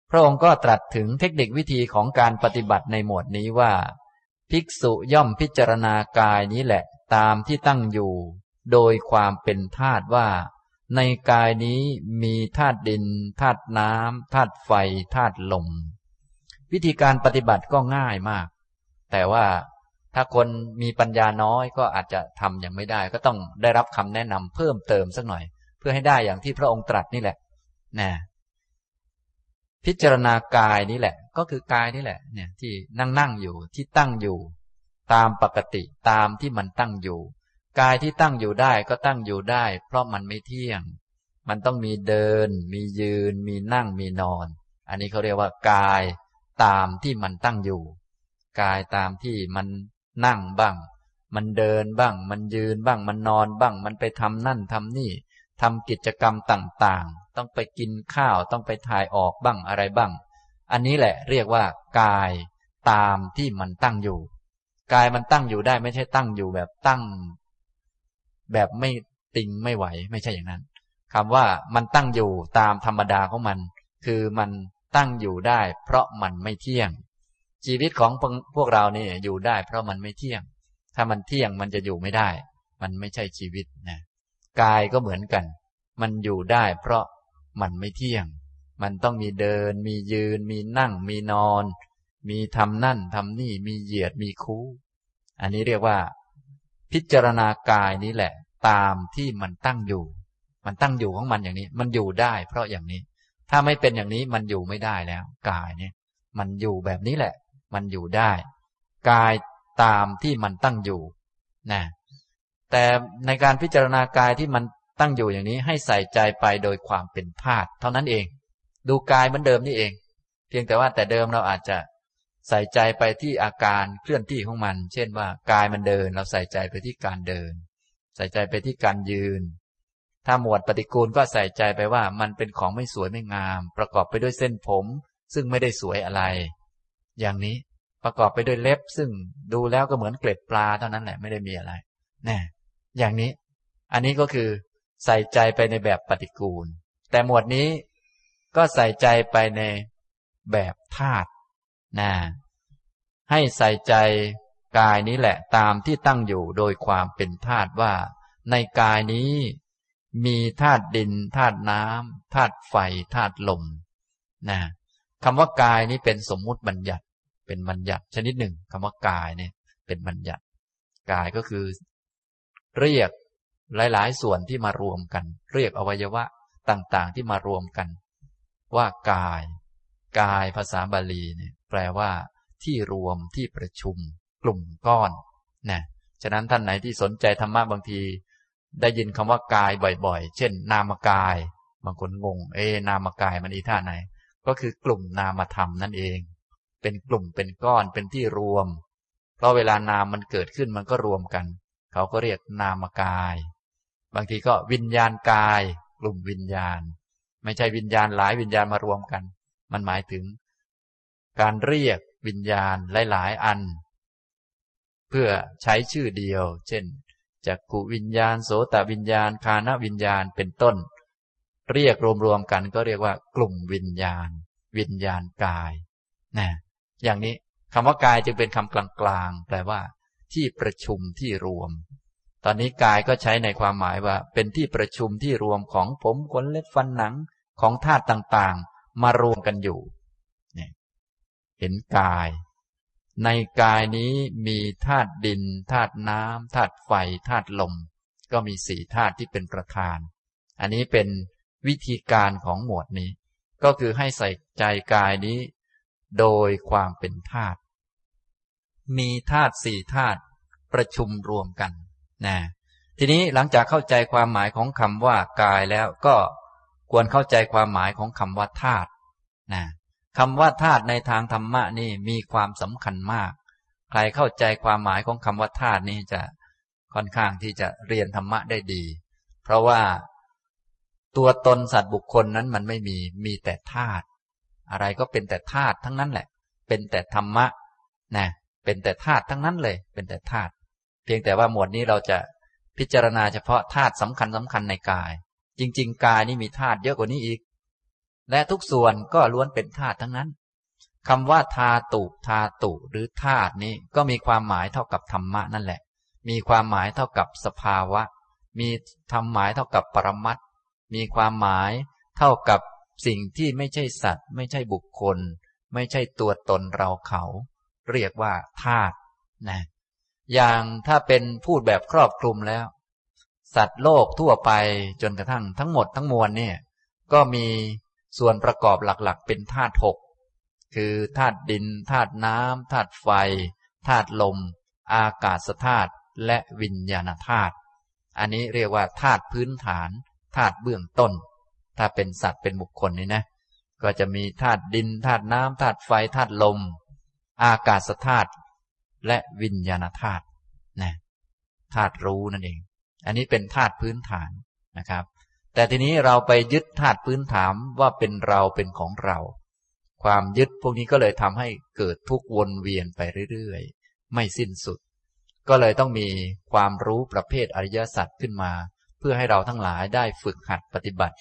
S1: พระองค์ก็ตรัสถึงเทคนิควิธีของการปฏิบัติในหมวดนี้ว่า ภิกษุย่อมพิจารณากายนี้แหละตามที่ตั้งอยู่ โดยความเป็นธาตุว่า ในกายนี้มีธาตุดินธาตุน้ำธาตุไฟธาตุลมวิธีการปฏิบัติก็ง่ายมาก แต่ว่า ถ้าคนมีปัญญาน้อยก็อาจจะทำยังไม่ได้ ก็ต้องได้รับคำแนะนำเพิ่มเติมสักหน่อย เพื่อให้ได้อย่างที่พระองค์ตรัสนี่แหละนะพิจารณากายนี่แหละ ก็คือกายนี่แหละ เนี่ย ที่นั่งนั่งอยู่ที่ตั้งอยู่ ตามปกติตามที่มันตั้งอยู่ กายที่ตั้งอยู่ได้ก็ตั้งอยู่ได้ เพราะมันไม่เที่ยง มันต้องมีเดิน มียืน มีนั่งมีนอน อันนี้เขาเรียกว่ากายตามที่มันตั้งอยู่ กายตามที่มัน นั่งบ้าง มันเดินบ้าง มันยืนบ้าง มันนอนบ้าง มันไปทำนั่นทำนี่ทำกิจกรรมต่างๆ ต้องไปกินข้าวต้องไปถ่ายออกบ้างอะไรบ้าง อันนี้แหละเรียกว่ากายตามที่มันตั้งอยู่ กายมันตั้งอยู่ได้ไม่ใช่ตั้งอยู่แบบตั้ง แบบไม่ติงไม่ไหว ไม่ใช่อย่างนั้นคำว่ามันตั้งอยู่ตามธรรมดาของมัน คือมันตั้งอยู่ได้ เพราะมันไม่เที่ยง ชีวิตของพวกเราเนี่ยอยู่ได้ เพราะมันไม่เที่ยง ถ้ามันเที่ยงมันจะอยู่ไม่ได้ มันไม่ใช่ชีวิตนะกายก็เหมือนกัน มันอยู่ได้ เพราะมันไม่เที่ยง มันต้องมีเดิน มียืน มีนั่ง มีนอน มีทำนั่นทำนี่ มีเหยียด มีคู้อันนี้เรียกว่า พิจารณากายนี้แหละ ตามที่มันตั้งอยู่ มันตั้งอยู่ของมันอย่างนี้ มันอยู่ได้ เพราะอย่างนี้ ถ้าไม่เป็นอย่างนี้มันอยู่ไม่ได้แล้ว กายเนี่ย มันอยู่แบบนี้แหละ มันอยู่ได้ กายตามที่มันตั้งอยู่นะแต่ในการพิจารณากายที่มันตั้งอยู่อย่างนี้ให้ใส่ใจไปโดยความเป็นธาตุเท่านั้นเอง ดูกายเหมือนเดิมนี่เอง เพียงแต่ว่าแต่เดิมเราอาจจะใส่ใจไปที่อาการเคลื่อนที่ของมัน เช่นว่ากายมันเดิน เราใส่ใจไปที่การเดิน ใส่ใจไปที่การยืน ถ้าหมวดปฏิกูลก็ใส่ใจไปว่ามันเป็นของไม่สวยไม่งาม ประกอบไปด้วยเส้นผม ซึ่งไม่ได้สวยอะไร อย่างนี้ประกอบไปด้วยเล็บ ซึ่งดูแล้วก็เหมือนเกล็ดปลาเท่านั้นแหละไม่ได้มีอะไรน่อย่างนี้ อันนี้ก็คือใส่ใจไปในแบบปฏิกูล แต่หมวดนี้ก็ใส่ใจไปในแบบธาตุนะให้ใส่ใจกายนี้แหละตามที่ตั้งอยู่โดยความเป็นธาตุว่า ในกายนี้มีธาตุดินธาตุน้ำธาตุไฟธาตุลมนะ คำว่ากายนี้เป็นสมมุติบัญญัติ เป็นบัญญัติชนิดหนึ่งคำว่ากายเนี่ย เป็นบัญญัติ กายก็คือ เรียกหลาย ๆ ส่วนที่มารวมกัน เรียกอวัยวะต่าง ๆ ที่มารวมกัน ว่ากาย กายภาษาบาลีเนี่ย แปลว่า ที่รวมที่ประชุม กลุ่มก้อนนะฉะนั้นท่านไหนที่สนใจธรรมะบางที ได้ยินคำว่ากายบ่อย ๆ เช่น นามกาย บางคนงง เอนามกายมันอีท่าไหน ก็คือกลุ่มนามธรรมนั่นเอง เป็นกลุ่มเป็นก้อนเป็นที่รวม เพราะเวลานามมันเกิดขึ้นมันก็รวมกัน เขาก็เรียกนามกาย บางทีก็วิญญาณกาย กลุ่มวิญญาณ ไม่ใช่วิญญาณหลายวิญญาณมารวมกัน มันหมายถึง การเรียกวิญญาณหลาย ๆ อัน เพื่อใช้ชื่อเดียว เช่นจักกุวิญญาณ โสตวิญญาณ คานวิญญาณเป็นต้น เรียกรวมๆกันก็เรียกว่ากลุ่มวิญญาณ วิญญาณกายนะอย่างนี้คำว่ากายจึงเป็นคำกลางๆ แปลว่า ที่ประชุมที่รวม ตอนนี้กายก็ใช้ในความหมายว่า เป็นที่ประชุมที่รวมของผมขนเล็บฟันหนังของธาตุต่างๆ มารวมกันอยู่เนี่ยเห็นกาย ในกายนี้มีธาตุดินธาตุน้ำธาตุไฟธาตุลม ก็มีสี่ธาตุที่เป็นประธาน อันนี้เป็น วิธีการของหมวดนี้ ก็คือให้ใส่ใจกายนี้ โดยความเป็นธาตุมีธาตุสี่ธาตุประชุมรวมกันนะทีนี้หลังจากเข้าใจความหมายของคำว่ากายแล้วก็ควรเข้าใจความหมายของคำว่าธาตุนะคำว่าธาตุในทางธรรมะนี่มีความสำคัญมาก ใครเข้าใจความหมายของคำว่าธาตุนี้จะค่อนข้างที่จะเรียนธรรมะได้ดี เพราะว่า ตัวตนสัตว์บุคคลนั้นมันไม่มี มีแต่ธาตุ อะไรก็เป็นแต่ธาตุทั้งนั้นแหละ เป็นแต่ธรรมะ นะ เป็นแต่ธาตุทั้งนั้นเลย เป็นแต่ธาตุ เพียงแต่ว่าหมวดนี้เราจะพิจารณาเฉพาะธาตุสำคัญสำคัญในกาย จริง ๆ กายนี่มีธาตุเยอะกว่านี้อีก และทุกส่วนก็ล้วนเป็นธาตุทั้งนั้นคำว่าธาตุธาตุหรือธาตุนี้ก็มีความหมายเท่ากับธรรมะนั่นแหละ มีความหมายเท่ากับสภาวะ มีทำหมายเท่ากับปรมัต มีความหมายเท่ากับสิ่งที่ไม่ใช่สัตว์ ไม่ใช่บุคคล ไม่ใช่ตัวตนเราเขา เรียกว่าธาตุนะอย่างถ้าเป็นพูดแบบครอบคลุมแล้ว สัตว์โลกทั่วไปจนกระทั่งทั้งหมดทั้งมวลเนี่ยก็มีส่วนประกอบหลักๆ เป็นธาตุหกคือธาตุดินธาตุน้ำธาตุไฟธาตุลม อากาศธาตุและวิญญาณธาตุอันนี้เรียกว่าธาตุพื้นฐาน ธาตุเบื้องต้น ถ้าเป็นสัตว์เป็นบุคคลนี่นะ ก็จะมีธาตุดินธาตุน้ำธาตุไฟธาตุลม อากาศธาตุและวิญญาณธาตุนะธาตุรู้นั่นเอง อันนี้เป็นธาตุพื้นฐานนะครับ แต่ทีนี้เราไปยึดธาตุพื้นฐานว่าเป็นเราเป็นของเรา ความยึดพวกนี้ก็เลยทำให้เกิดทุกข์วนเวียนไปเรื่อยๆ ไม่สิ้นสุด ก็เลยต้องมีความรู้ประเภทอริยสัจขึ้นมา พื่อให้เราทั้งหลายได้ฝึกหัดปฏิบัติ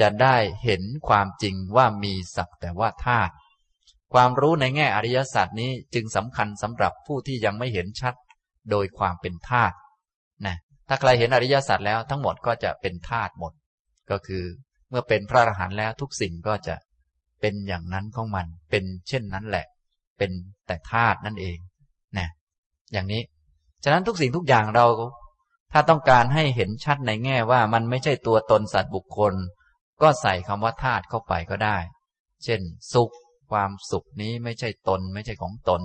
S1: จะได้เห็นความจริงว่ามีสักแต่ว่าธาตุความรู้ในแง่อริยศาสัจนี้จึงสำคัญสำหรับผู้ที่ยังไม่เห็นชัดโดยความเป็นธาตุนะถ้าใครเห็นอริยศาสัจแล้วทั้งหมดก็จะเป็นธาตุหมด ก็คือเมื่อเป็นพระอรหันต์แล้วทุกสิ่งก็จะเป็นอย่างนั้นของมัน เป็นเช่นนั้นแหละ เป็นแต่ธาตุนั่นเองนะอย่างนี้ ฉะนั้นทุกสิ่งทุกอย่างเรา ถ้าต้องการให้เห็นชัดในแง่ว่ามันไม่ใช่ตัวตนสัตว์บุคคล ก็ใส่คำว่าธาตุเข้าไปก็ได้ เช่น สุข ความสุขนี้ไม่ใช่ตน ไม่ใช่ของตน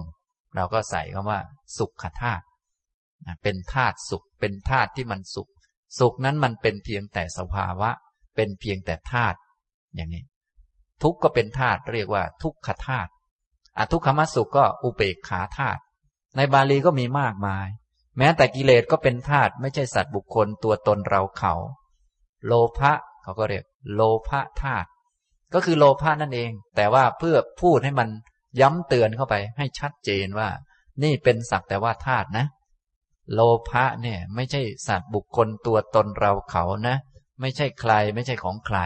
S1: เราก็ใส่คำว่า สุขธาตุเป็นธาตุสุข เป็นธาตุที่มันสุข สุขนั้นมันเป็นเพียงแต่สภาวะ เป็นเพียงแต่ธาตุอย่างนี้ ทุกข์ก็เป็นธาตุเรียกว่า ทุกขธาตุอทุกขมสุขก็อุเบกขาธาตุในบาลีก็มีมากมาย แม้แต่กิเลสก็เป็นธาตุไม่ใช่สัตว์บุคคลตัวตนเราเขา โลภะเขาก็เรียก โลภะธาตุก็คือโลภะนั่นเอง แต่ว่าเพื่อพูดให้มันย้ำเตือนเข้าไปให้ชัดเจนว่า นี่เป็นสักแต่ว่าธาตุนะ โลภะเนี่ย ไม่ใช่สัตว์บุคคลตัวตนเราเขานะ ไม่ใช่ใครไม่ใช่ของใคร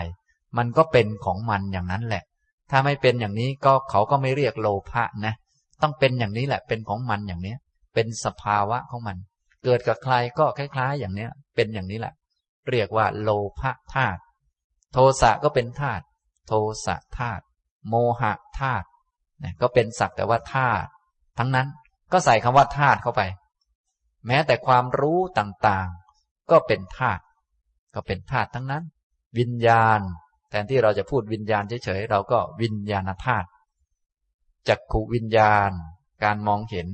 S1: มันก็เป็นของมันอย่างนั้นแหละ ถ้าไม่เป็นอย่างนี้ก็เขาก็ไม่เรียกโลภะนะ ต้องเป็นอย่างนี้แหละเป็นของมันอย่างเนี้ย เป็นสภาวะของมัน เกิดกับใครก็คล้ายๆ อย่างเนี้ย เป็นอย่างนี้แหละ เรียกว่าโลภะธาตุโทสะก็เป็นธาตุโทสะธาตุโมหะธาตุนก็เป็นสักแต่ว่าธาตุทั้งนั้นก็ใส่คำว่าธาตุเข้าไป แม้แต่ความรู้ต่างๆ ก็เป็นธาตุก็เป็นธาตุทั้งนั้น วิญญาณ แทนที่เราจะพูดวิญญาณเฉยๆเราก็วิญญาณธาตุจักขุวิญญาณ การมองเห็น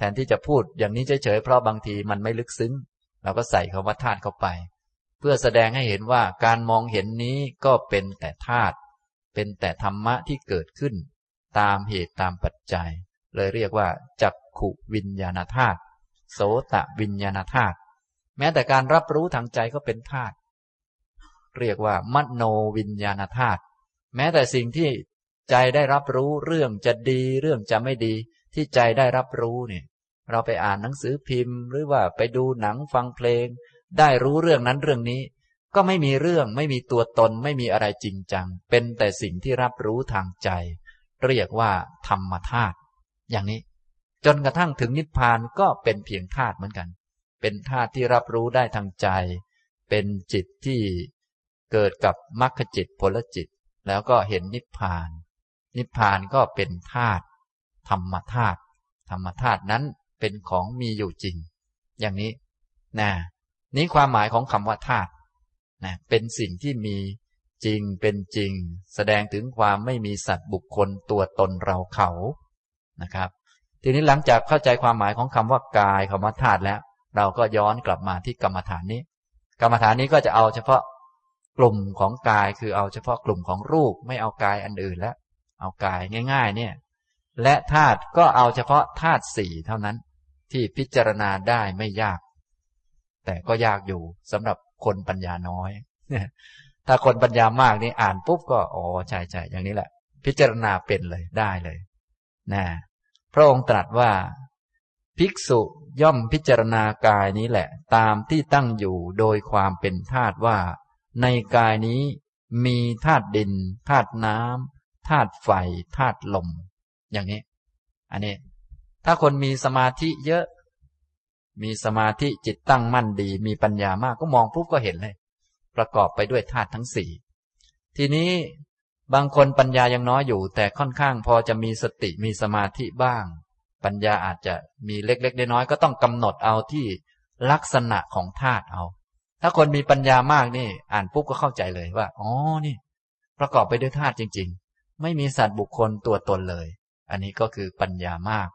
S1: แทนที่จะพูดอย่างนี้เฉยๆเพราะบางทีมันไม่ลึกซึ้ง เราก็ใส่คำว่าธาตุเข้าไป เพื่อแสดงให้เห็นว่าการมองเห็นนี้ก็เป็นแต่ธาตุเป็นแต่ธรรมะที่เกิดขึ้น ตามเหตุตามปัจจัย เลยเรียกว่าจักขุวิญญาณธาตุโสตวิญญาณธาตุแม้แต่การรับรู้ทางใจก็เป็นธาตุเรียกว่ามโนวิญญาณธาตุแม้แต่สิ่งที่ใจได้รับรู้เรื่องจะดีเรื่องจะไม่ดี ที่ใจได้รับรู้เนี่ย เราไปอ่านหนังสือพิมพ์ หรือว่าไปดูหนังฟังเพลง ได้รู้เรื่องนั้นเรื่องนี้ ก็ไม่มีเรื่องไม่มีตัวตนไม่มีอะไรจริงจัง เป็นแต่สิ่งที่รับรู้ทางใจ เรียกว่าธรรมธาตุอย่างนี้ จนกระทั่งถึงนิพพานก็เป็นเพียงธาตุเหมือนกัน เป็นธาตุที่รับรู้ได้ทางใจ เป็นจิตที่เกิดกับมรรคจิตผลจิต แล้วก็เห็นนิพพาน นิพพานก็เป็นธาตุ ธรรมธาตุธรรมธาตุนั้นเป็นของมีอยู่จริง อย่างนี้นะนี้ความหมายของคำว่าธาตุนะเป็นสิ่งที่มีจริงเป็นจริง แสดงถึงความไม่มีสัตว์บุคคลตัวตนเราเขานะครับ ทีนี้หลังจากเข้าใจความหมายของคำว่ากายคำว่าธาตุแล้ว เราก็ย้อนกลับมาที่กรรมฐานนี้ กรรมฐานนี้ก็จะเอาเฉพาะกลุ่มของกายคือเอาเฉพาะกลุ่มของรูปไม่เอากายอันอื่นแล้วเอากายง่าย ๆ เนี่ย และธาตุก็เอาเฉพาะธาตุสี่เท่านั้น ที่พิจารณาได้ไม่ยาก แต่ก็ยากอยู่สำหรับคนปัญญาน้อยถ้าคนปัญญามากนี่อ่านปุ๊บก็อ๋อใช่ใช่อย่างนี้แหละ พิจารณาเป็นเลยได้เลยนะพระองค์ตรัสว่า ภิกษุย่อมพิจารณากายนี้แหละ ตามที่ตั้งอยู่โดยความเป็นธาตุว่า ในกายนี้มีธาตุดินธาตุน้ำธาตุไฟธาตุลม อย่างนี้ อันนี้ ถ้าคนมีสมาธิเยอะ มีสมาธิจิตตั้งมั่นดี มีปัญญามากก็มองปุ๊บก็เห็นเลย ประกอบไปด้วยธาตุทั้งสี่ ทีนี้บางคนปัญญายังน้อยอยู่ แต่ค่อนข้างพอจะมีสติมีสมาธิบ้าง ปัญญาอาจจะมีเล็กๆน้อยๆก็ต้องกำหนดเอาที่ลักษณะของธาตุเอา ถ้าคนมีปัญญามากนี่ อ่านปุ๊บก็เข้าใจเลยว่า อ๋อ นี่ ประกอบไปด้วยธาตุจริง ๆ ไม่มีสัตว์บุคคลตัวตนเลย อันนี้ก็คือปัญญามาก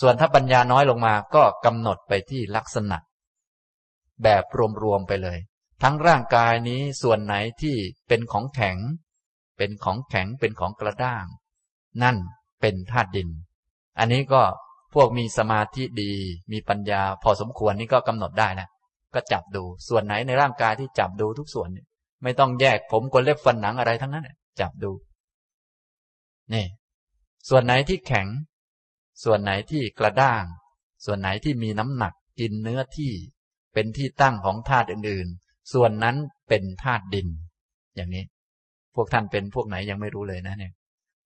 S1: ส่วนถ้าปัญญาน้อยลงมาก็กำหนดไปที่ลักษณะ แบบรวมๆไปเลย ทั้งร่างกายนี้ส่วนไหนที่เป็นของแข็ง เป็นของแข็งเป็นของกระด้าง นั่นเป็นธาตุดิน อันนี้ก็พวกมีสมาธิดี มีปัญญาพอสมควรนี่ก็กำหนดได้นะก็จับดูส่วนไหนในร่างกายที่จับดูทุกส่วนไม่ต้องแยกผมกนเล็บฟันหนังอะไรทั้งนั้นจับดูนี่ ส่วนไหนที่แข็ง ส่วนไหนที่กระด้าง ส่วนไหนที่มีน้ำหนักกินเนื้อที่ เป็นที่ตั้งของธาตุอื่นๆ ส่วนนั้นเป็นธาตุดิน อย่างนี้ พวกท่านเป็นพวกไหนยังไม่รู้เลยนะเนี่ย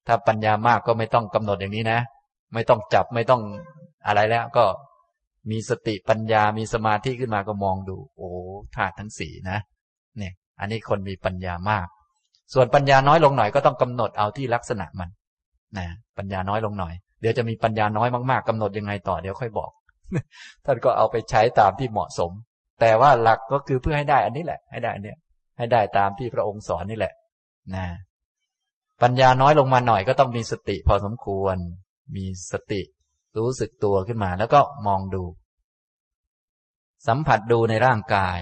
S1: ถ้าปัญญามากก็ไม่ต้องกำหนดอย่างนี้นะ ไม่ต้องจับไม่ต้องอะไรแล้วก็มีสติปัญญามีสมาธิขึ้นมาก็มองดู โอ้ธาตุทั้งสี่นะ เนี่ย อันนี้คนมีปัญญามาก ส่วนปัญญาน้อยลงหน่อยก็ต้องกำหนดเอาที่ลักษณะมัน นะปัญญาน้อยลงหน่อย เดี๋ยวจะมีปัญญาน้อยมากๆกำหนดยังไงต่อเดี๋ยวค่อยบอก ท่านก็เอาไปใช้ตามที่เหมาะสม แต่ว่าหลักก็คือเพื่อให้ได้อันนี้แหละ ให้ได้อันเนี้ยให้ได้ตามที่พระองค์สอนนี่แหละ นะ ปัญญาน้อยลงมาหน่อยก็ต้องมีสติพอสมควร มีสติ รู้สึกตัวขึ้นมา แล้วก็มองดู สัมผัสดูในร่างกาย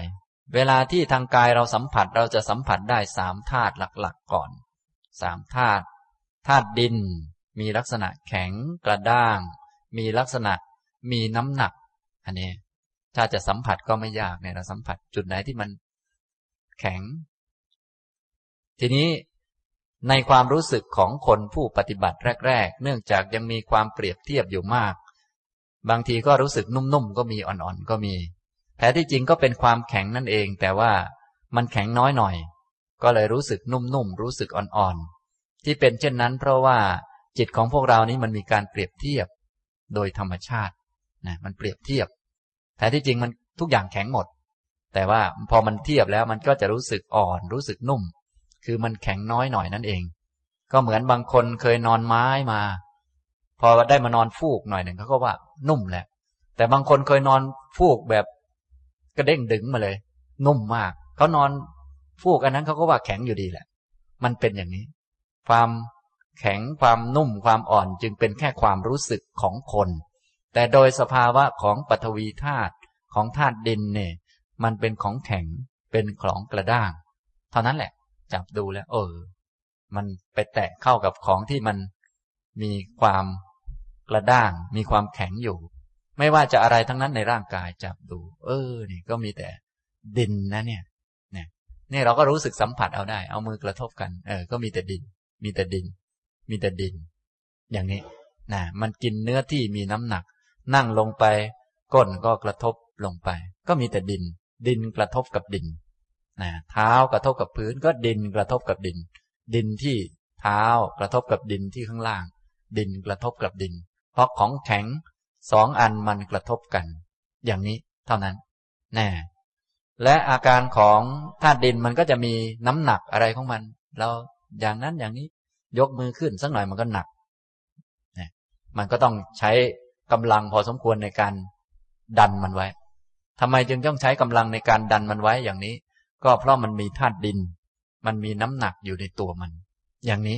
S1: เวลาที่ทางกายเราสัมผัสเราจะสัมผัสได้สามธาตุหลักๆก่อนสามธาตุ ธาตุดิน มีลักษณะแข็งกระด้าง มีลักษณะมีน้ำหนัก อันนี้ ถ้าจะสัมผัสก็ไม่ยากเนี่ยเราสัมผัสจุดไหนที่มันแข็ง ทีนี้ในความรู้สึกของคนผู้ปฏิบัติแรก ๆ เนื่องจากยังมีความเปรียบเทียบอยู่มาก บางทีก็รู้สึกนุ่มๆก็มีอ่อนๆก็มี แท้ที่จริงก็เป็นความแข็งนั่นเอง แต่ว่ามันแข็งน้อยหน่อย ก็เลยรู้สึกนุ่มๆรู้สึกอ่อนๆ ที่เป็นเช่นนั้น เพราะว่าจิตของพวกเรานี้มันมีการเปรียบเทียบโดยธรรมชาตินะมันเปรียบเทียบแท้ที่จริงมันทุกอย่างแข็งหมด แต่ว่าพอมันเทียบแล้วมันก็จะรู้สึกอ่อนรู้สึกนุ่ม คือมันแข็งน้อยหน่อยนั่นเอง ก็เหมือนบางคนเคยนอนไม้มา พอได้มานอนฟูกหน่อยหนึ่งเขาก็ว่านุ่มแหละ แต่บางคนเคยนอนฟูกแบบกระเด้งดึงมาเลย นุ่มมาก เขานอนฟูกอันนั้นเขาก็ว่าแข็งอยู่ดีแหละ มันเป็นอย่างนี้ ความแข็งความนุ่มความอ่อนจึงเป็นแค่ความรู้สึกของคน แต่โดยสภาวะของปฐวีธาตุของธาตุดินเนี่ยมันเป็นของแข็งเป็นของกระด้าง เท่านั้นแหละ จับดูแล้ว เออ มันไปแตะเข้ากับของที่มันมีความกระด้าง มีความแข็งอยู่ ไม่ว่าจะอะไรทั้งนั้นในร่างกายจับดู เออ นี่ก็มีแต่ดินนะเนี่ย เนี่ย นี่เราก็รู้สึกสัมผัสเอาได้ เอามือกระทบกัน เออ ก็มีแต่ดิน มีแต่ดิน มีแต่ดิน อย่างนี้นะมันกินเนื้อที่มีน้ำหนัก นั่งลงไป ก้นก็กระทบลงไป ก็มีแต่ดิน ดินกระทบกับดินนะเท้ากระทบกับพื้นก็ดินกระทบกับดิน ดินที่เท้ากระทบกับดินที่ข้างล่าง ดินกระทบกับดิน เพราะของแข็งสองอันมันกระทบกัน อย่างนี้เท่านั้นแน่และอาการของธาตุดินมันก็จะมีน้ำหนักอะไรของมัน เราอย่างนั้นอย่างนี้ ยกมือขึ้นสักหน่อยมันก็หนักนะมันก็ต้องใช้กำลังพอสมควรในการดันมันไว้ทำไมจึงต้องใช้กำลังในการดันมันไว้อย่างนี้ ก็เพราะมันมีธาตุดิน มันมีน้ำหนักอยู่ในตัวมัน อย่างนี้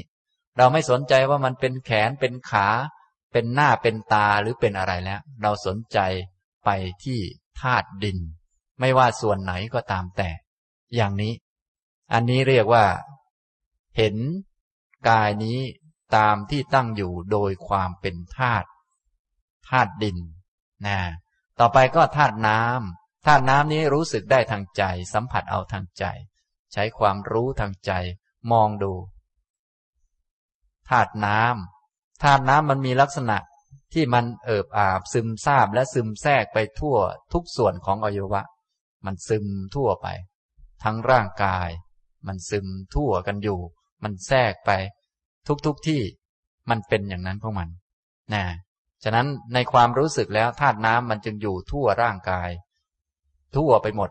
S1: เราไม่สนใจว่ามันเป็นแขนเป็นขา เป็นหน้าเป็นตาหรือเป็นอะไรแล้ว เราสนใจไปที่ธาตุดิน ไม่ว่าส่วนไหนก็ตามแต่ อย่างนี้ อันนี้เรียกว่า เห็น กายนี้ตามที่ตั้งอยู่โดยความเป็นธาตุธาตุดินนะต่อไปก็ธาตุน้ำธาตุน้ำนี้รู้สึกได้ทางใจ สัมผัสเอาทางใจ ใช้ความรู้ทางใจ มองดูธาตุน้ำธาตุน้ำมันมีลักษณะที่มันเอิบอาบซึมซาบและซึมแทรกไปทั่วทุกส่วนของอวัยวะ มันซึมทั่วไป ทั้งร่างกาย มันซึมทั่วกันอยู่ มันแทรกไป ทุกๆทที่มันเป็นอย่างนั้นของมันนะฉะนั้นในความรู้สึกแล้วธาตุน้ำมันจึงอยู่ทั่วร่างกาย ทั่วไปหมด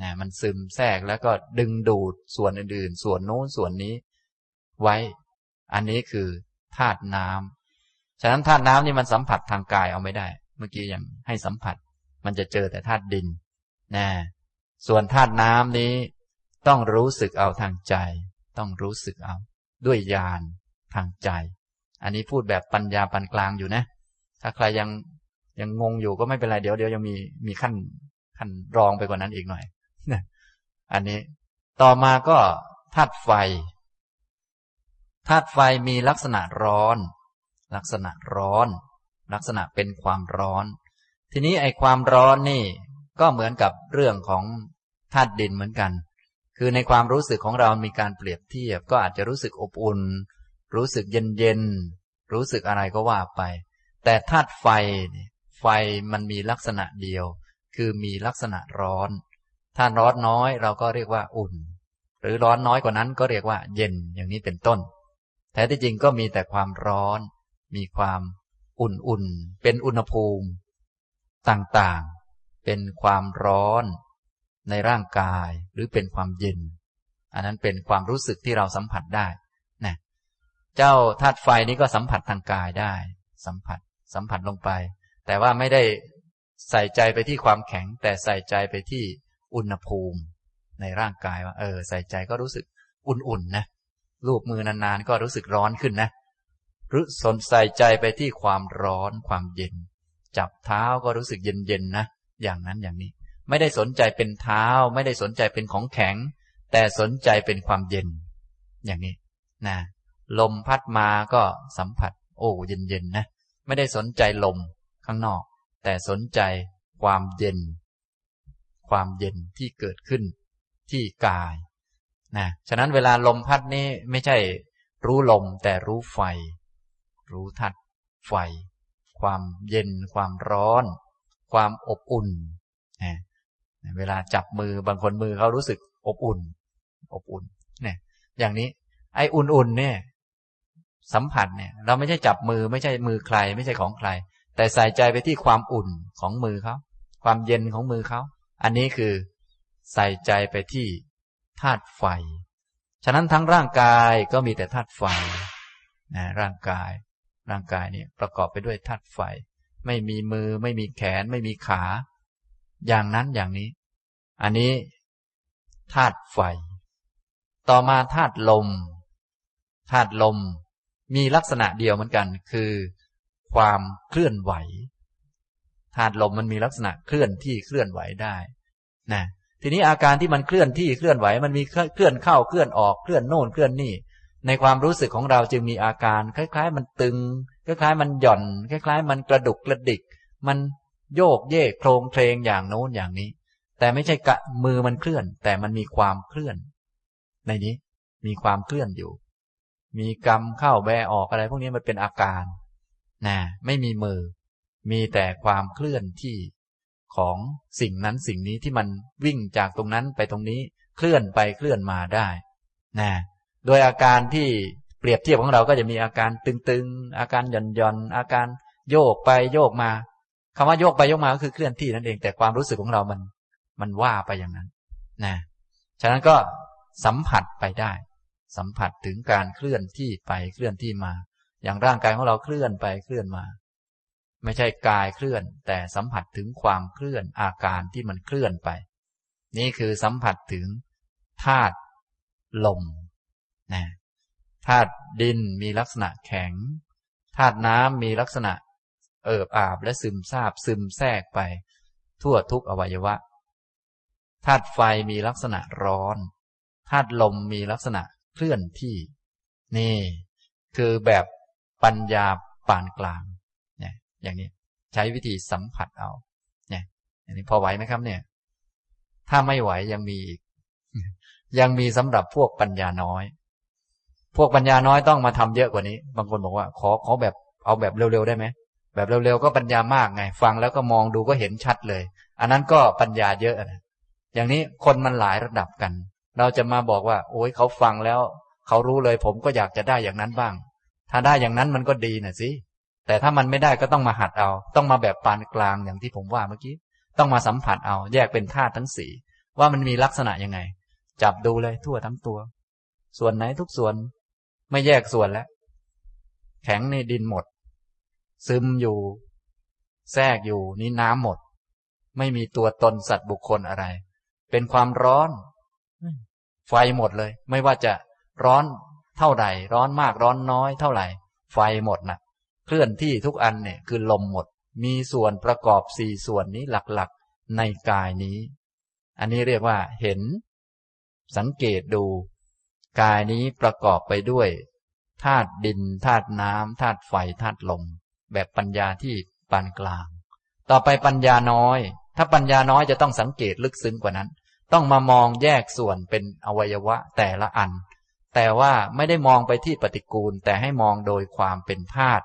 S1: นะมันซึมแทรกแล้วก็ดึงดูดส่วนอื่นๆ ส่วนโน้นส่วนนี้ ไว้ อันนี้คือธาตุน้ำฉะนั้นธาตุน้ำนี่มันสัมผัสทางกายเอาไม่ได้ เมื่อกี้ยังให้สัมผัส มันจะเจอแต่ธาตุดินนะส่วนธาตุน้ำนี้ ต้องรู้สึกเอาทางใจ ต้องรู้สึกเอา ด้วยญาณทางใจ อันนี้พูดแบบปัญญาปันกลางอยู่นะ ถ้าใครยังยังงงอยู่ก็ไม่เป็นไรเดี๋ยวเดี๋ยวยังมีมีขั้นขั้นรองไปกว่านั้นอีกหน่อยอันนี้ต่อมาก็ธาตุไฟธาตุไฟมีลักษณะร้อน ลักษณะร้อน ลักษณะเป็นความร้อน ทีนี้ไอความร้อนนี่ ก็เหมือนกับเรื่องของธาตุดินเหมือนกัน คือในความรู้สึกของเรามีการเปรียบเทียบ ก็อาจจะรู้สึกอบอุ่น รู้สึกเย็นเย็น รู้สึกอะไรก็ว่าไป แต่ธาตุไฟ ไฟมันมีลักษณะเดียว คือมีลักษณะร้อน ถ้าร้อนน้อยเราก็เรียกว่าอุ่น หรือร้อนน้อยกว่านั้นก็เรียกว่า เย็น อย่างนี้เป็นต้น แท้ที่จริงก็มีแต่ความร้อน มีความอุ่นๆ เป็นอุณหภูมิ ต่างๆ เป็นความร้อน ในร่างกายหรือเป็นความเย็น อันนั้นเป็นความรู้สึกที่เราสัมผัสได้นะเจ้าธาตุไฟนี้ก็สัมผัสทางกายได้ สัมผัสสัมผัสลงไป แต่ว่าไม่ได้ใส่ใจไปที่ความแข็ง แต่ใส่ใจไปที่อุณหภูมิ ในร่างกายว่า เออ ใส่ใจก็รู้สึกอุ่นๆนะลูบมือนานๆก็รู้สึกร้อนขึ้นนะหรือสนใส่ใจไปที่ความร้อนความเย็น จับเท้าก็รู้สึกเย็นๆนะอย่างนั้นอย่างนี้ ไม่ได้สนใจเป็นเท้า ไม่ได้สนใจเป็นของแข็ง แต่สนใจเป็นความเย็น อย่างนี้นะลมพัดมาก็สัมผัส โอ้เย็นเย็นนะไม่ได้สนใจลมข้างนอก แต่สนใจความเย็น ความเย็นที่เกิดขึ้นที่กายนะฉะนั้นเวลาลมพัดนี่ไม่ใช่รู้ลมแต่รู้ไฟ รู้ทัดไฟ ความเย็น ความร้อน ความอบอุ่นนะ เวลาจับมือบางคนมือเขารู้สึกอบอุ่น อบอุ่น เนี่ย อย่างนี้ ไอ้อุ่นๆเนี่ย สัมผัสเนี่ย เราไม่ใช่จับมือไม่ใช่มือใคร ไม่ใช่ของใคร แต่ใส่ใจไปที่ความอุ่นของมือเขาความเย็นของมือเขาอันนี้คือใส่ใจไปที่ธาตุไฟ ฉะนั้นทั้งร่างกายก็มีแต่ธาตุไฟนะร่างกาย ร่างกายเนี่ยประกอบไปด้วยธาตุไฟ ไม่มีมือ ไม่มีแขน ไม่มีขา อย่างนั้นอย่างนี้ อันนี้ธาตุไฟ ต่อมาธาตุลม ธาตุลมมีลักษณะเดียวเหมือนกัน คือ ความเคลื่อนไหว ธาตุลมมันมีลักษณะเคลื่อนที่เคลื่อนไหวได้ นะ ทีนี้อาการที่มันเคลื่อนที่เคลื่อนไหว มันมีเคลื่อนเข้าเคลื่อนออกเคลื่อนโน่นเคลื่อนนี่ ในความรู้สึกของเราจึงมีอาการคล้าย ๆ มันตึง คล้าย ๆ มันหย่อน คล้าย ๆ มันกระดุกกระดิก มันโยกเยกโครงเพลงอย่างโน้นอย่างนี้ แต่ไม่ใช่กะมือมันเคลื่อน แต่มันมีความเคลื่อน ในนี้มีความเคลื่อนอยู่ มีกรรมเข้าแบออกอะไร พวกนี้มันเป็นอาการนะไม่มีมือ มีแต่ความเคลื่อนที่ของสิ่งนั้นสิ่งนี้ที่มันวิ่งจากตรงนั้นไปตรงนี้เคลื่อนไปเคลื่อนมาได้นะโดยอาการที่เปรียบเทียบของเราก็จะมีอาการตึงๆ อาการหย่อนๆ อาการโยกไปโยกมาคำว่าโยกไปโยกมาก็คือเคลื่อนที่นั่นเอง แต่ความรู้สึกของเรามัน มันว่าไปอย่างนั้นนะฉะนั้นก็สัมผัสไปได้ สัมผัสถึงการเคลื่อนที่ไปเคลื่อนที่มา อย่างร่างกายของเราเคลื่อนไปเคลื่อนมา ไม่ใช่กายเคลื่อน แต่สัมผัสถึงความเคลื่อนอาการที่มันเคลื่อนไป นี่คือสัมผัสถึงธาตุลมนะธาตุดินมีลักษณะแข็งธาตุน้ำมีลักษณะ เอิบอาบและซึมซาบซึมแทรกไป ทั่วทุกอวัยวะ ธาตุไฟมีลักษณะร้อนธาตุลมมีลักษณะเคลื่อนที่ นี่ คือแบบปัญญาปานกลางเนี่ยอย่างนี้ใช้วิธีสัมผัสเอาเนี่ยอันนี้พอไหวไหมครับเนี่ย ถ้าไม่ไหวยังมีอีก ยังมีสำหรับพวกปัญญาน้อย พวกปัญญาน้อยต้องมาทำเยอะกว่านี้ บางคนบอกว่า ขอขอแบบเอาแบบเร็วๆได้ไหมแบบเร็วๆก็ปัญญามากไง ฟังแล้วก็มองดูก็เห็นชัดเลย อันนั้นก็ปัญญาเยอะนะ อย่างนี้คนมันหลายระดับกัน เราจะมาบอกว่า โอ้ยเขาฟังแล้ว เขารู้เลย ผมก็อยากจะได้อย่างนั้นบ้าง ถ้าได้อย่างนั้นมันก็ดีนะสิแต่ถ้ามันไม่ได้ก็ต้องมาหัดเอา ต้องมาแบบปานกลางอย่างที่ผมว่าเมื่อกี้ ต้องมาสัมผัสเอา แยกเป็นธาตุทั้งสี่ว่ามันมีลักษณะยังไง จับดูเลยทั่วทั้งตัว ส่วนไหนทุกส่วน ไม่แยกส่วนแล้ว แข็งในดินหมด ซึมอยู่ แทรกอยู่นี่น้ำหมด ไม่มีตัวตนสัตว์บุคคลอะไร เป็นความร้อน ไฟหมดเลย ไม่ว่าจะร้อนเท่าใดร้อนมากร้อนน้อยเท่าไหร่ ไฟหมดนะเคลื่อนที่ทุกอันเนี่ยคือลมหมด มีส่วนประกอบสี่ส่วนนี้หลักๆ ในกายนี้ อันนี้เรียกว่าเห็น สังเกตดู กายนี้ประกอบไปด้วยธาตุดินธาตุน้ำธาตุไฟธาตุลม แบบปัญญาที่ปานกลาง ต่อไปปัญญาน้อย ถ้าปัญญาน้อยจะต้องสังเกตลึกซึ้งกว่านั้น ต้องมามองแยกส่วนเป็นอวัยวะแต่ละอัน แต่ว่าไม่ได้มองไปที่ปฏิกูล แต่ให้มองโดยความเป็นธาตุ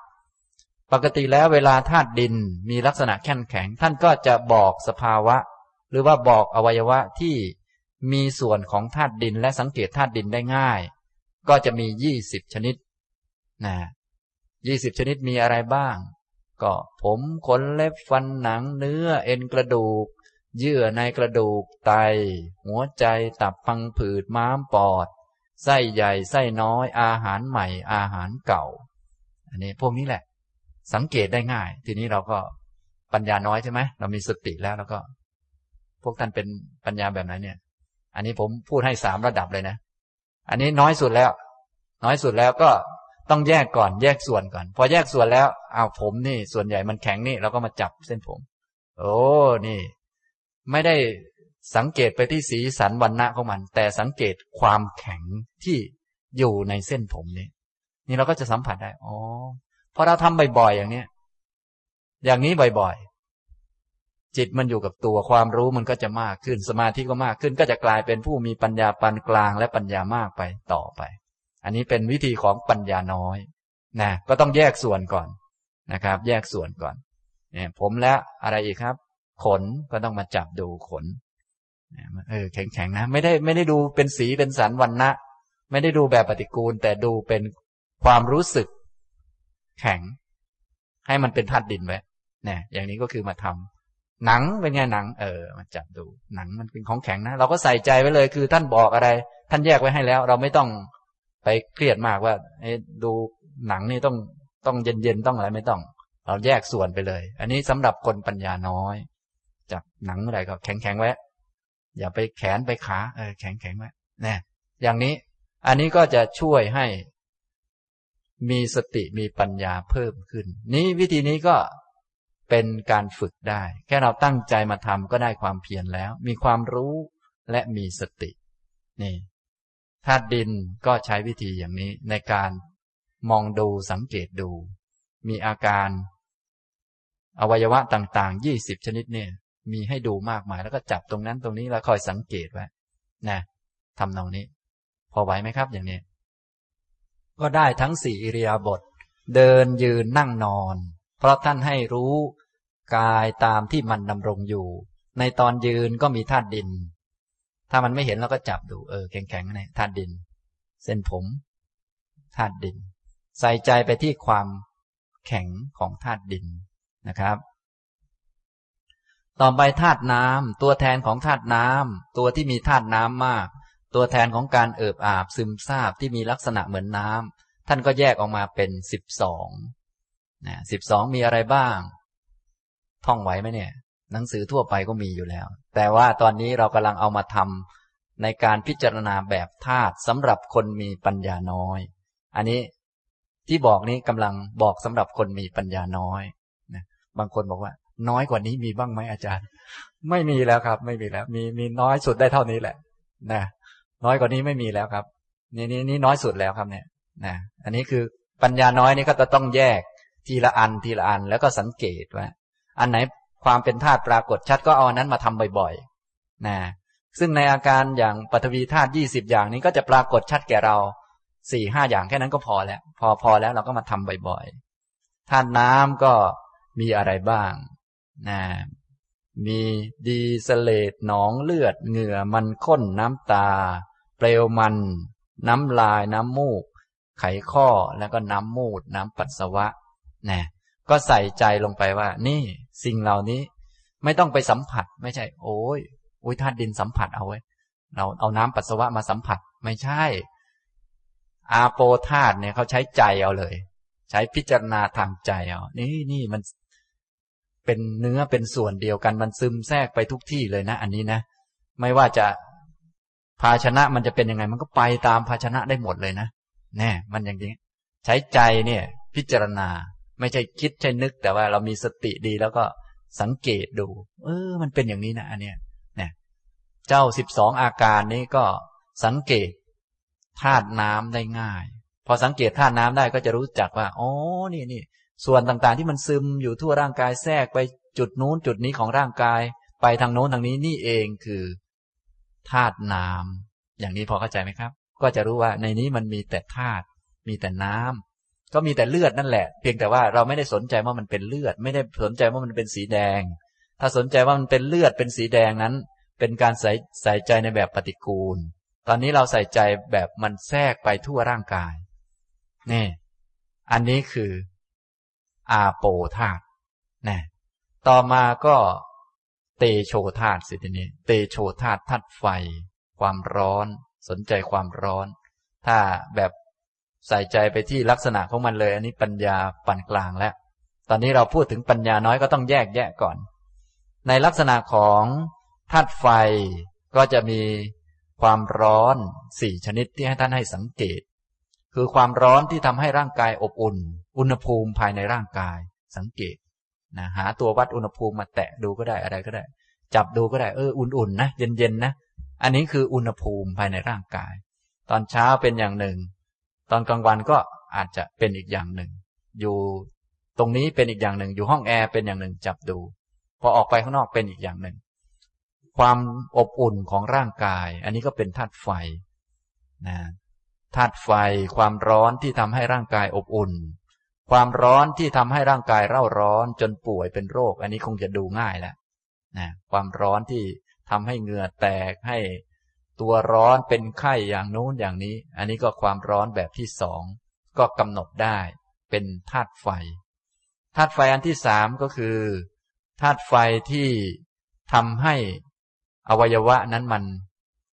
S1: ปกติแล้วเวลาธาตุดินมีลักษณะแข็งแข็ง ท่านก็จะบอกสภาวะ หรือว่าบอกอวัยวะที่มีส่วนของธาตุดินและสังเกตธาตุดินได้ง่าย ก็จะมียี่สิบชนิดนะยี่สิบชนิดมีอะไรบ้าง ก็ผมขนเล็บฟันหนังเนื้อเอ็นกระดูก เยื่อในกระดูกไต หัวใจตับพังผืดม้ามปอด ไส้ใหญ่ไส้น้อยอาหารใหม่อาหารเก่า อันนี้พวกนี้แหละ สังเกตได้ง่าย ทีนี้เราก็ปัญญาน้อยใช่ไหมเรามีสติแล้วแล้วก็ พวกท่านเป็นปัญญาแบบไหนเนี่ย อันนี้ผมพูดให้สามระดับเลยนะ อันนี้น้อยสุดแล้ว น้อยสุดแล้วก็ ต้องแยกก่อนแยกส่วนก่อน พอแยกส่วนแล้วเอาผมนี่ ส่วนใหญ่มันแข็งนี่เราก็มาจับเส้นผม โอ้นี่ ไม่ได้สังเกตไปที่สีสันวันณะของมัน แต่สังเกตความแข็งที่อยู่ในเส้นผมนี้นี่เราก็จะสัมผัสได้อ๋อพอเราทำบ่อยๆอย่างเนี้ย อย่างนี้บ่อยๆ จิตมันอยู่กับตัวความรู้มันก็จะมากขึ้นสมาธิก็มากขึ้น ก็จะกลายเป็นผู้มีปัญญาปานกลางและปัญญามากไปต่อไป อันนี้เป็นวิธีของปัญญาน้อยนะก็ต้องแยกส่วนก่อนนะครับ แยกส่วนก่อนเนี่ยผมและอะไรอีกครับ ขนก็ต้องมาจับดูขนเออแข็งๆนะ ไม่ได้ไม่ได้ดูเป็นสีเป็นสันวันนะไม่ได้ดูแบบปฏิกูล แต่ดูเป็นความรู้สึก แข็ง ให้มันเป็นธาตุดินไว้เนี่ยอย่างนี้ก็คือมาทำหนังเป็นไงหนัง เออมาจับดู หนังมันเป็นของแข็งนะ เราก็ใส่ใจไว้เลย คือท่านบอกอะไร ท่านแยกไว้ให้แล้ว เราไม่ต้อง ไปเครียดมากว่าดูหนังนี่ต้องต้องเย็นๆต้องอะไรไม่ต้อง เราแยกส่วนไปเลย อันนี้สำหรับคนปัญญาน้อยจับหนังอะไรก็แข็งๆไว้ อย่าไปแขนไปขาเออแข็งแข็งไว้เนี่ยอย่างนี้ อันนี้ก็จะช่วยให้ มีสติมีปัญญาเพิ่มขึ้น นี้วิธีนี้ก็เป็นการฝึกได้ แค่เราตั้งใจมาทำก็ได้ความเพียรแล้ว มีความรู้และมีสติ นี่ ธาตุดินก็ใช้วิธีอย่างนี้ในการมองดูสังเกตดู มีอาการ อวัยวะต่างๆยี่สิบชนิดเนี่ย มีให้ดูมากมายแล้วก็จับตรงนั้นตรงนี้แล้วคอยสังเกตไว้นะทำตรงนี้ พอไหวไหมครับอย่างนี้ ก็ได้ทั้งสี่อิริยาบถเดินยืนนั่งนอน เพราะท่านให้รู้กายตามที่มันดำรงอยู่ ในตอนยืนก็มีธาตุดิน ถ้ามันไม่เห็นเราก็จับดู เออแข็งๆนี่ธาตุดิน เส้นผมธาตุดิน ใส่ใจไปที่ความแข็งของธาตุดินนะครับ ต่อไปธาตุน้ำตัวแทนของธาตุน้ำตัวที่มีธาตุน้ำมาก ตัวแทนของการเอิบอาบซึมซาบที่มีลักษณะเหมือนน้ำท่านก็แยกออกมาเป็นสิบสองนะสิบสองมีอะไรบ้าง ท่องไหวไหมเนี่ย หนังสือทั่วไปก็มีอยู่แล้ว แต่ว่าตอนนี้เรากำลังเอามาทำในการพิจารณาแบบธาตุสำหรับคนมีปัญญาน้อย อันนี้ที่บอกนี้กำลังบอกสำหรับคนมีปัญญาน้อยนะบางคนบอกว่า น้อยกว่านี้มีบ้างไหมอาจารย์ ไม่มีแล้วครับ ไม่มีแล้ว มีมีน้อยสุดได้เท่านี้แหละนะน้อยกว่านี้ไม่มีแล้วครับ นี่นี่นี่น้อยสุดแล้วครับเนี่ยนะอันนี้คือปัญญาน้อยนี่ก็จะต้องแยกทีละอันทีละอันแล้วก็สังเกตว่า อันไหน ความเป็นธาตุปรากฏชัดก็เอาอันนั้นมาทำบ่อยๆนะซึ่งในอาการอย่างปฐวีธาตุยี่สิบอย่างนี้ก็จะปรากฏชัดแก่เราสี่ห้าอย่างแค่นั้นก็พอแล้ว พอพอแล้วเราก็มาทำบ่อยๆธาตุน้ำก็มีอะไรบ้างนะมีดีสเลตหนองเลือด เหงื่อมันข้นน้ำตา เปลวมัน น้ำลายน้ำมูก ไขข้อแล้วก็น้ำมูด น้ำปัสสาวะนะก็ใส่ใจลงไปว่า นี่ สิ่งเหล่านี้ ไม่ต้องไปสัมผัส ไม่ใช่ โอ้ยโอ้ยธาตุดินสัมผัสเอาไว้ เราเอาน้ำปัสสาวะมาสัมผัส ไม่ใช่ อาโปธาตุเนี่ยเขาใช้ใจเอาเลย ใช้พิจารณาทางใจเอานี่นี่มันเป็นเนื้อเป็นส่วนเดียวกันมันซึมแทรกไปทุกที่เลยนะ อันนี้นะ ไม่ว่าจะภาชนะมันจะเป็นยังไง มันก็ไปตามภาชนะได้หมดเลยนะแน่มันอย่างนี้ ใช้ใจเนี่ย พิจารณา ไม่ใช่คิดใช่นึก แต่ว่าเรามีสติดีแล้วก็สังเกตดู เออ มันเป็นอย่างนี้นะอันเนี้ยเนี่ย เจ้าสิบสองอาการนี้ก็สังเกตธาตุน้ำได้ง่าย พอสังเกตธาตุน้ำได้ก็จะรู้จักว่าอ๋อนี่นี่ส่วนต่างๆที่มันซึมอยู่ทั่วร่างกายแทรกไปจุดนู้นจุดนี้ของร่างกาย ไปทางโน้นทางนี้นี่เองคือธาตุน้ำอย่างนี้พอเข้าใจไหมครับ ก็จะรู้ว่าในนี้มันมีแต่ธาตุมีแต่น้ำ ก็มีแต่เลือดนั่นแหละ เพียงแต่ว่าเราไม่ได้สนใจว่ามันเป็นเลือด ไม่ได้สนใจว่ามันเป็นสีแดง ถ้าสนใจว่ามันเป็นเลือดเป็นสีแดงนั้น เป็นการใส่ใส่ใจในแบบปฏิกูล ตอนนี้เราใส่ใจแบบมันแทรกไปทั่วร่างกาย นี่ อันนี้คือ อาโปธาตุนะต่อมาก็เตโชธาตุสิทีนี้ เตโชธาตุธาตุไฟ ความร้อน สนใจความร้อน ถ้าแบบ ใส่ใจไปที่ลักษณะของมันเลย อันนี้ปัญญาปานกลางแล้ว ตอนนี้เราพูดถึงปัญญาน้อยก็ต้องแยกแยะก่อน ในลักษณะของธาตุไฟก็จะมีความร้อนสี่ชนิดที่ให้ท่านให้สังเกต คือความร้อนที่ทำให้ร่างกายอบอุ่น อุณหภูมิภายในร่างกาย สังเกตนะหาตัววัดอุณหภูมิมาแตะดูก็ได้อะไรก็ได้ จับดูก็ได้เอออุ่นๆนะเย็นๆนะอันนี้คืออุณหภูมิภายในร่างกาย ตอนเช้าเป็นอย่างหนึ่ง ตอนกลางวันก็อาจจะเป็นอีกอย่างหนึ่ง อยู่ตรงนี้เป็นอีกอย่างหนึ่ง อยู่ห้องแอร์เป็นอย่างหนึ่งจับดู พอออกไปข้างนอกเป็นอีกอย่างหนึ่ง ความอบอุ่นของร่างกาย อันนี้ก็เป็นธาตุไฟนะธาตุไฟความร้อนที่ทำให้ร่างกายอบอุ่น ความร้อนที่ทำให้ร่างกายเร่าร้อนจนป่วยเป็นโรค อันนี้คงจะดูง่ายแล้วนะความร้อนที่ทำให้เหงื่อแตกให้ ตัวร้อนเป็นไข้อย่างนู้นอย่างนี้ อันนี้ก็ความร้อนแบบที่สองก็กำหนดได้เป็นธาตุไฟธาตุไฟอันที่สามก็คือธาตุไฟที่ทำให้อวัยวะนั้นมัน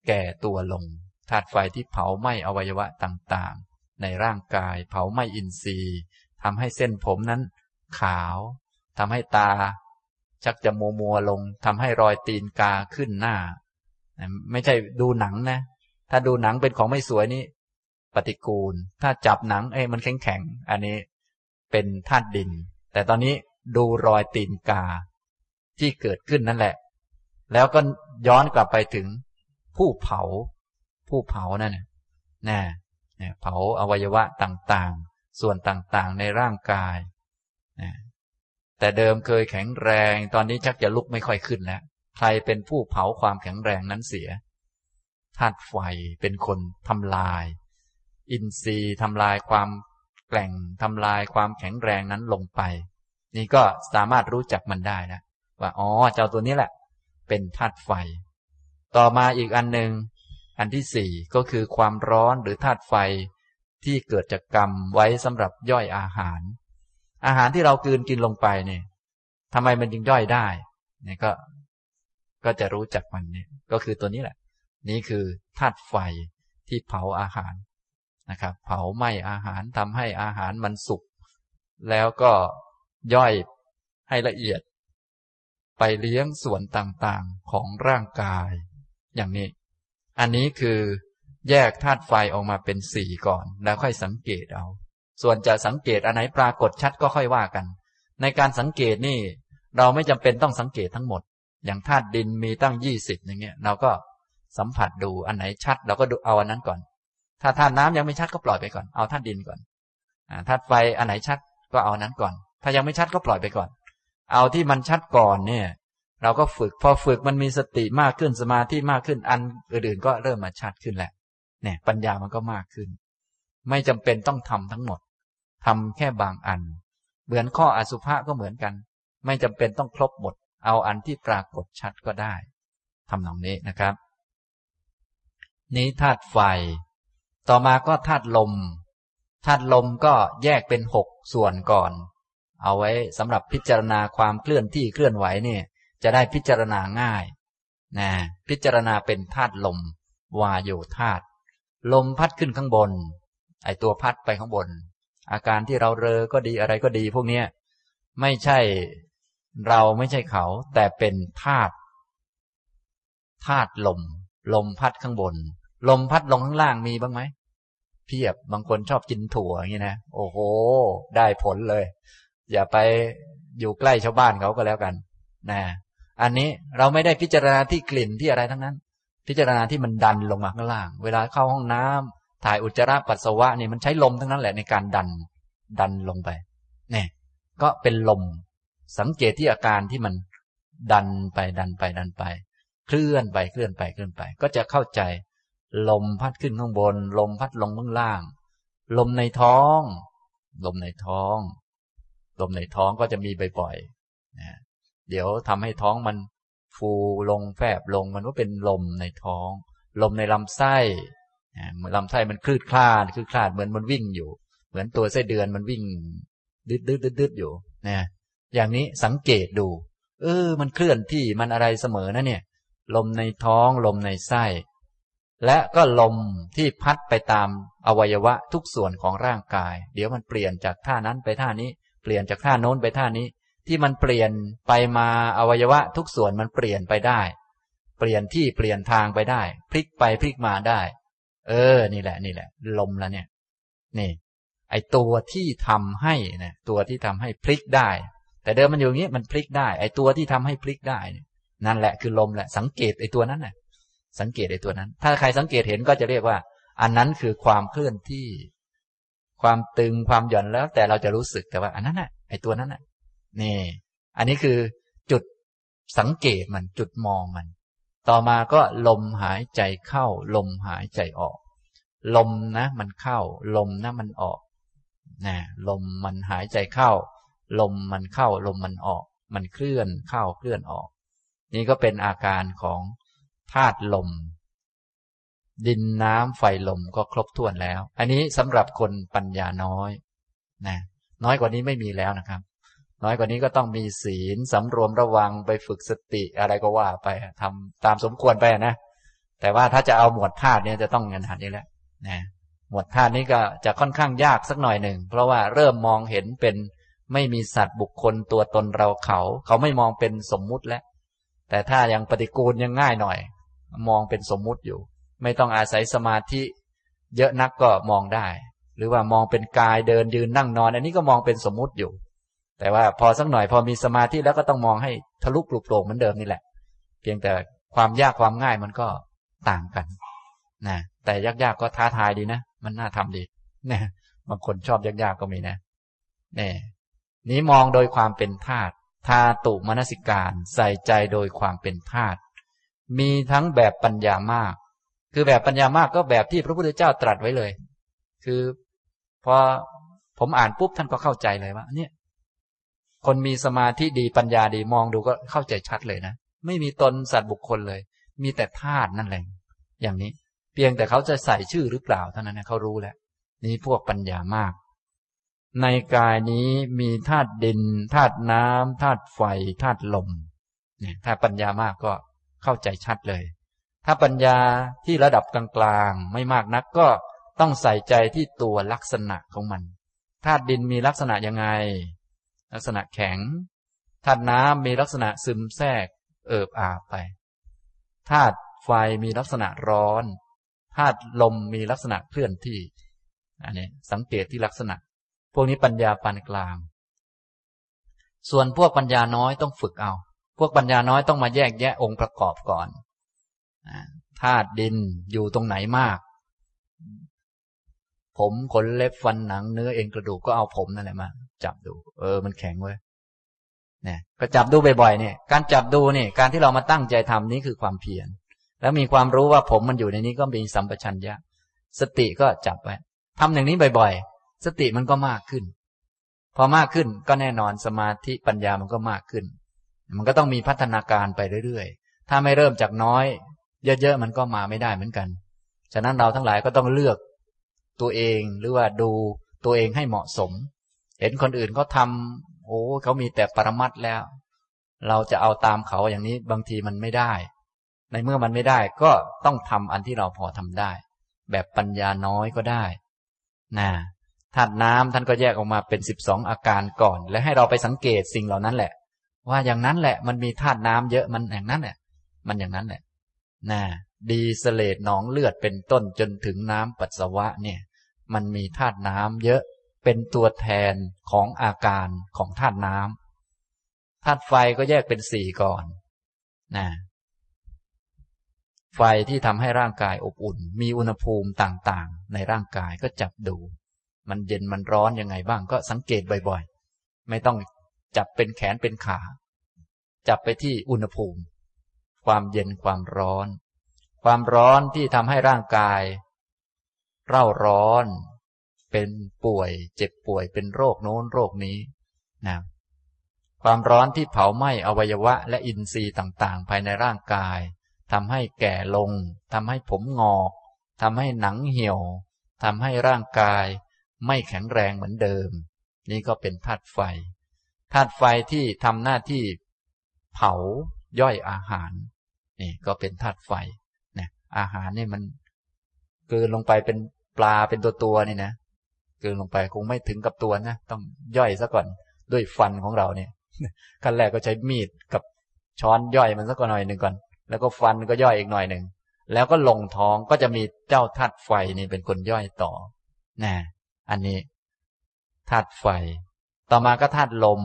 S1: แก่ตัวลงธาตุไฟที่เผาไหม้อวัยวะต่างๆ ในร่างกายเผาไหม้อินทรีย์ทำให้เส้นผมนั้น ขาวทำให้ตา ชักจะมัวมัวลงทำให้รอยตีนกาขึ้นหน้า ไม่ใช่ดูหนังนะ ถ้าดูหนังเป็นของไม่สวยนี่ปฏิกูล ถ้าจับหนังเอ้มันแข็งแข็งอันนี้เป็นธาตุดิน แต่ตอนนี้ดูรอยตีนกาที่เกิดขึ้นนั่นแหละ แล้วก็ย้อนกลับไปถึงผู้เผา ผู้เผานั่นน่ะนะเผาอวัยวะต่างๆ ส่วนต่างๆในร่างกายนะแต่เดิมเคยแข็งแรง ตอนนี้ชักจะลุกไม่ค่อยขึ้นแล้ว ใครเป็นผู้เผาความแข็งแรงนั้นเสียธาตุไฟเป็นคนทำลาย อินทรีย์ทำลายความแกร่งทำลายความแข็งแรงนั้นลงไป นี่ก็สามารถรู้จักมันได้นะว่าอ๋อเจ้าตัวนี้แหละ เป็นธาตุไฟ ต่อมาอีกอันหนึ่งอันที่สี่ก็คือความร้อนหรือธาตุไฟที่เกิดจากกรรมไว้สำหรับย่อยอาหาร อาหารที่เรากืนกินลงไปเนี่ยทำไมมันจึงย่อยได้เนี่ยก็ ก็จะรู้จักมันเนี่ย ก็คือตัวนี้แหละ นี่คือธาตุไฟที่เผาอาหารนะครับ เผาไหม้อาหารทำให้อาหารมันสุก แล้วก็ย่อยให้ละเอียด ไปเลี้ยงส่วนต่างๆของร่างกาย อย่างนี้ อันนี้คือแยกธาตุไฟออกมาเป็นสี่ก่อน แล้วค่อยสังเกตเอา ส่วนจะสังเกตอันไหนปรากฏชัดก็ค่อยว่ากัน ในการสังเกตนี่ เราไม่จำเป็นต้องสังเกตทั้งหมด อย่างธาตุดินมีตั้งยี่สิบอย่างเงี้ยเราก็สัมผัสดูอันไหนชัด เราก็ดูเอาอันนั้นก่อน ถ้าธาตุน้ำยังไม่ชัดก็ปล่อยไปก่อนเอาธาตุดินก่อนธาตุไฟอันไหนชัดก็เอานั้นก่อน ถ้ายังไม่ชัดก็ปล่อยไปก่อน เอาที่มันชัดก่อนเนี่ย เราก็ฝึกพอฝึกมันมีสติมากขึ้นสมาธิมากขึ้นอันอื่นๆก็เริ่มมาชัดขึ้นแหละเนี่ยปัญญามันก็มากขึ้น ไม่จำเป็นต้องทำทั้งหมดทำแค่บางอัน เหมือนข้ออสุภะก็เหมือนกัน ไม่จำเป็นต้องครบหมด เอาอันที่ปรากฏชัดก็ได้ทำตรงนี้นะครับ นี้ธาตุไฟ ต่อมาก็ธาตุลมธาตุลมก็แยกเป็นหกส่วนก่อน เอาไว้สำหรับพิจารณาความเคลื่อนที่เคลื่อนไหวเนี่ยจะได้พิจารณาง่ายนะพิจารณาเป็นธาตุลมวาโยธาตุลมพัดขึ้นข้างบน ไอตัวพัดไปข้างบน อาการที่เราเรอก็ดีอะไรก็ดีพวกนี้ไม่ใช่ เราไม่ใช่เขา แต่เป็นธาตุธาตุลม ลมพัดข้างบน ลมพัดลงข้างล่างมีบ้างไหมเพียบบางคนชอบกินถั่วอย่างนี้นะโอ้โห ได้ผลเลย อย่าไปอยู่ใกล้ชาวบ้านเขาก็แล้วกัน นะ อันนี้เราไม่ได้พิจารณาที่กลิ่นที่อะไรทั้งนั้น พิจารณาที่มันดันลงมาข้างล่าง เวลาเข้าห้องน้ำถ่ายอุจจาระปัสสาวะนี่มันใช้ลมทั้งนั้นแหละในการดันดันลงไปเนี่ยก็เป็นลม สังเกตที่อาการที่มันดันไปดันไปดันไป เคลื่อนไปเคลื่อนไปเคลื่อนไป ก็จะเข้าใจ ลมพัดขึ้นข้างบน ลมพัดลงข้างล่าง ลมในท้อง ลมในท้อง ลมในท้องก็จะมีบ่อยๆนะเดี๋ยวทำให้ท้องมันฟูลงแฟบลงมันก็เป็นลมในท้อง ลมในลำไส้เหมือนลำไส้มันคลืดคลาดคลืดคลาดเหมือนมันวิ่งอยู่ เหมือนตัวไส้เดือนมันวิ่งดืดดืดดืดอยู่นะ อย่างนี้สังเกตดู เออ มันเคลื่อนที่มันอะไรเสมอนะเนี่ย ลมในท้องลมในไส้ และก็ลมที่พัดไปตามอวัยวะทุกส่วนของร่างกาย เดี๋ยวมันเปลี่ยนจากท่านั้นไปท่านี้ เปลี่ยนจากท่าโน้นไปท่านี้ ที่มันเปลี่ยนไปมาอวัยวะทุกส่วนมันเปลี่ยนไปได้ เปลี่ยนที่เปลี่ยนทางไปได้ พลิกไปพลิกมาได้ เออ นี่แหละ นี่แหละ ลมแล้วเนี่ย นี่ ไอตัวที่ทำให้นะตัวที่ทำให้พลิกได้ แต่เดิมมันอยู่อย่างนี้มันพลิกได้ ไอตัวที่ทำให้พลิกได้นั่นแหละคือลมแหละ สังเกตไอตัวนั้นน่ะ สังเกตไอตัวนั้น ถ้าใครสังเกตเห็นก็จะเรียกว่า อันนั้นคือความเคลื่อนที่ ความตึงความหย่อนแล้ว แต่เราจะรู้สึกแต่ว่า อันนั้นน่ะไอตัวนั้นน่ะ นี่ อันนี้คือจุดสังเกตมันจุดมองมัน ต่อมาก็ลมหายใจเข้า ลมหายใจออก ลมนะ มันเข้า ลมนะมันออกนะลมมันหายใจเข้า ลมมันเข้าลมมันออก มันเคลื่อนเข้าเคลื่อนออก นี่ก็เป็นอาการของธาตุลม ดินน้ำไฟลมก็ครบถ้วนแล้ว อันนี้สำหรับคนปัญญาน้อยนะน้อยกว่านี้ไม่มีแล้วนะครับ น้อยกว่านี้ก็ต้องมีศีลสำรวมระวังไปฝึกสติอะไรก็ว่าไปทำตามสมควรไปนะแต่ว่าถ้าจะเอาหมวดธาตุเนี่ยจะต้องเงินหันนี้แหละนะหมวดธาตุนี้ก็จะค่อนข้างยากสักหน่อยหนึ่งเพราะว่าเริ่มมองเห็นเป็น ไม่มีสัตว์บุคคลตัวตนเราเขา เขาไม่มองเป็นสมมุติแล้ว แต่ถ้ายังปฏิกูลยังง่ายหน่อย มองเป็นสมมุติอยู่ ไม่ต้องอาศัยสมาธิเยอะนักก็มองได้ หรือว่ามองเป็นกายเดินยืนนั่งนอน อันนี้ก็มองเป็นสมมุติอยู่ แต่ว่าพอสักหน่อยพอมีสมาธิแล้วก็ต้องมองให้ทะลุปลุกโปร่งเหมือนเดิมนี่แหละ เพียงแต่ความยากความง่ายมันก็ต่างกันนะแต่ยากๆก็ท้าทายดีนะ มันน่าทำดีนะบางคนชอบยากๆก็มีนะเนี่ย นี้มองโดยความเป็นธาตุธาตุมนสิการใส่ใจโดยความเป็นธาตุมีทั้งแบบปัญญามาก คือแบบปัญญามากก็แบบที่พระพุทธเจ้าตรัสไว้เลย คือพอผมอ่านปุ๊บท่านก็เข้าใจเลยว่าเนี่ย คนมีสมาธิดีปัญญาดีมองดูก็เข้าใจชัดเลยนะไม่มีตนสัตว์บุคคลเลย มีแต่ธาตุนั่นแหละอย่างนี้ เพียงแต่เขาจะใส่ชื่อหรือเปล่าเท่านั้นนะเขารู้แล้วนี่พวกปัญญามาก ในกายนี้มีธาตุดินธาตุน้ำธาตุไฟธาตุลมเนี่ยถ้าปัญญามากก็เข้าใจชัดเลย ถ้าปัญญาที่ระดับกลางๆ ไม่มากนักก็ต้องใส่ใจที่ตัวลักษณะของมันธาตุดินมีลักษณะยังไง ลักษณะแข็งธาตุน้ำมีลักษณะซึมแทรก เอิบอาบไปธาตุไฟมีลักษณะร้อนธาตุลมมีลักษณะเคลื่อนที่ อันนี้สังเกตที่ลักษณะ วกนี้ปัญญาปานกลาง ส่วนพวกปัญญาน้อยต้องฝึกเอา พวกปัญญาน้อยต้องมาแยกแยะองค์ประกอบก่อนธาตุดินอยู่ตรงไหนมาก ผมขนเล็บฟันหนังเนื้อเอ็นกระดูกก็เอาผมนั่นแหละมา จับดู เออ มันแข็งเว้ยเนี่ยก็จับดูบ่อยๆเนี่ย การจับดูเนี่ย การที่เรามาตั้งใจทำนี้คือความเพียร แล้วมีความรู้ว่าผมมันอยู่ในนี้ก็มีสัมปชัญญะ สติก็จับไว้ทำอย่างนี้บ่อยๆ สติมันก็มากขึ้น พอมากขึ้นก็แน่นอนสมาธิปัญญามันก็มากขึ้น มันก็ต้องมีพัฒนาการไปเรื่อยๆ ถ้าไม่เริ่มจากน้อย เยอะๆมันก็มาไม่ได้เหมือนกัน ฉะนั้นเราทั้งหลายก็ต้องเลือกตัวเองหรือว่าดูตัวเองให้เหมาะสม เห็นคนอื่นเขาทาโอ้เขามีแต่ปรมัดแล้ว เราจะเอาตามเขาอย่างนี้บางทีมันไม่ได้ ในเมื่อมันไม่ได้ก็ต้องทำอันที่เราพอทำได้ แบบปัญญาน้อยก็ได้นะ ธาตุน้ำท่านก็แยกออกมาเป็นสิบสองอาการก่อน และให้เราไปสังเกตสิ่งเหล่านั้นแหละ ว่าอย่างนั้นแหละ มันมีธาตุน้ำเยอะมันอย่างนั้นแหละ มันอย่างนั้นแหละนะดีสเลดหนองเลือดเป็นต้นจนถึงน้ำปัสสาวะเนี่ย มันมีธาตุน้ำเยอะเป็นตัวแทนของอาการของธาตุน้ำธาตุไฟก็แยกเป็นสี่ก่อนนะไฟที่ทำให้ร่างกายอบอุ่น มีอุณหภูมิต่างๆ ในร่างกายก็จับดู มันเย็นมันร้อนยังไงบ้างก็สังเกตบ่อยๆ ไม่ต้องจับเป็นแขนเป็นขา จับไปที่อุณหภูมิ ความเย็นความร้อน ความร้อนที่ทำให้ร่างกาย เร่าร้อน เป็นป่วย เจ็บป่วยเป็นโรคโน้นโรคนี้นะความร้อนที่เผาไหม้อวัยวะ และอินทรีย์ต่างๆ ภายในร่างกายทำให้แก่ลงทำให้ผมงอกทำให้หนังเหี่ยวทำให้ร่างกาย ไม่แข็งแรงเหมือนเดิม นี่ก็เป็นธาตุไฟธาตุไฟที่ทำหน้าที่เผาย่อยอาหารนี่ก็เป็นธาตุไฟนะอาหารนี่มันเกินลงไปเป็นปลาเป็นตัวตัวนี่นะเกินลงไปคงไม่ถึงกับตัวนะต้องย่อยซะก่อนด้วยฟันของเราเนี่ยขั้นแรกก็ใช้มีดกับช้อนย่อยมันสักหน่อยหนึ่งก่อน แล้วก็ฟันก็ย่อยอีกหน่อยหนึ่งแล้วก็ลงท้องก็จะมีเจ้าธาตุไฟนี่เป็นคนย่อยต่อนะ อันนี้ธาตุไฟ ต่อมาก็ธาตุลม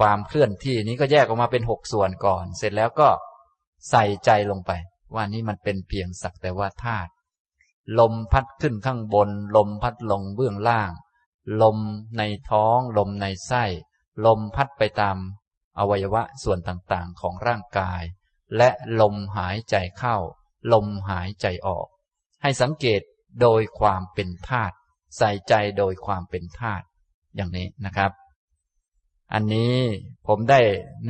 S1: ความเคลื่อนที่นี้ก็แยกออกมาเป็นหกส่วนก่อน เสร็จแล้วก็ใส่ใจลงไป ว่านี่มันเป็นเพียงสักแต่ว่าธาตุลมพัดขึ้นข้างบน ลมพัดลงเบื้องล่าง ลมในท้อง ลมในไส้ ลมพัดไปตามอวัยวะส่วนต่างๆของร่างกาย และลมหายใจเข้า ลมหายใจออก ให้สังเกตโดยความเป็นธาตุ ใส่ใจโดยความเป็นธาตุอย่างนี้นะครับ อันนี้ผมได้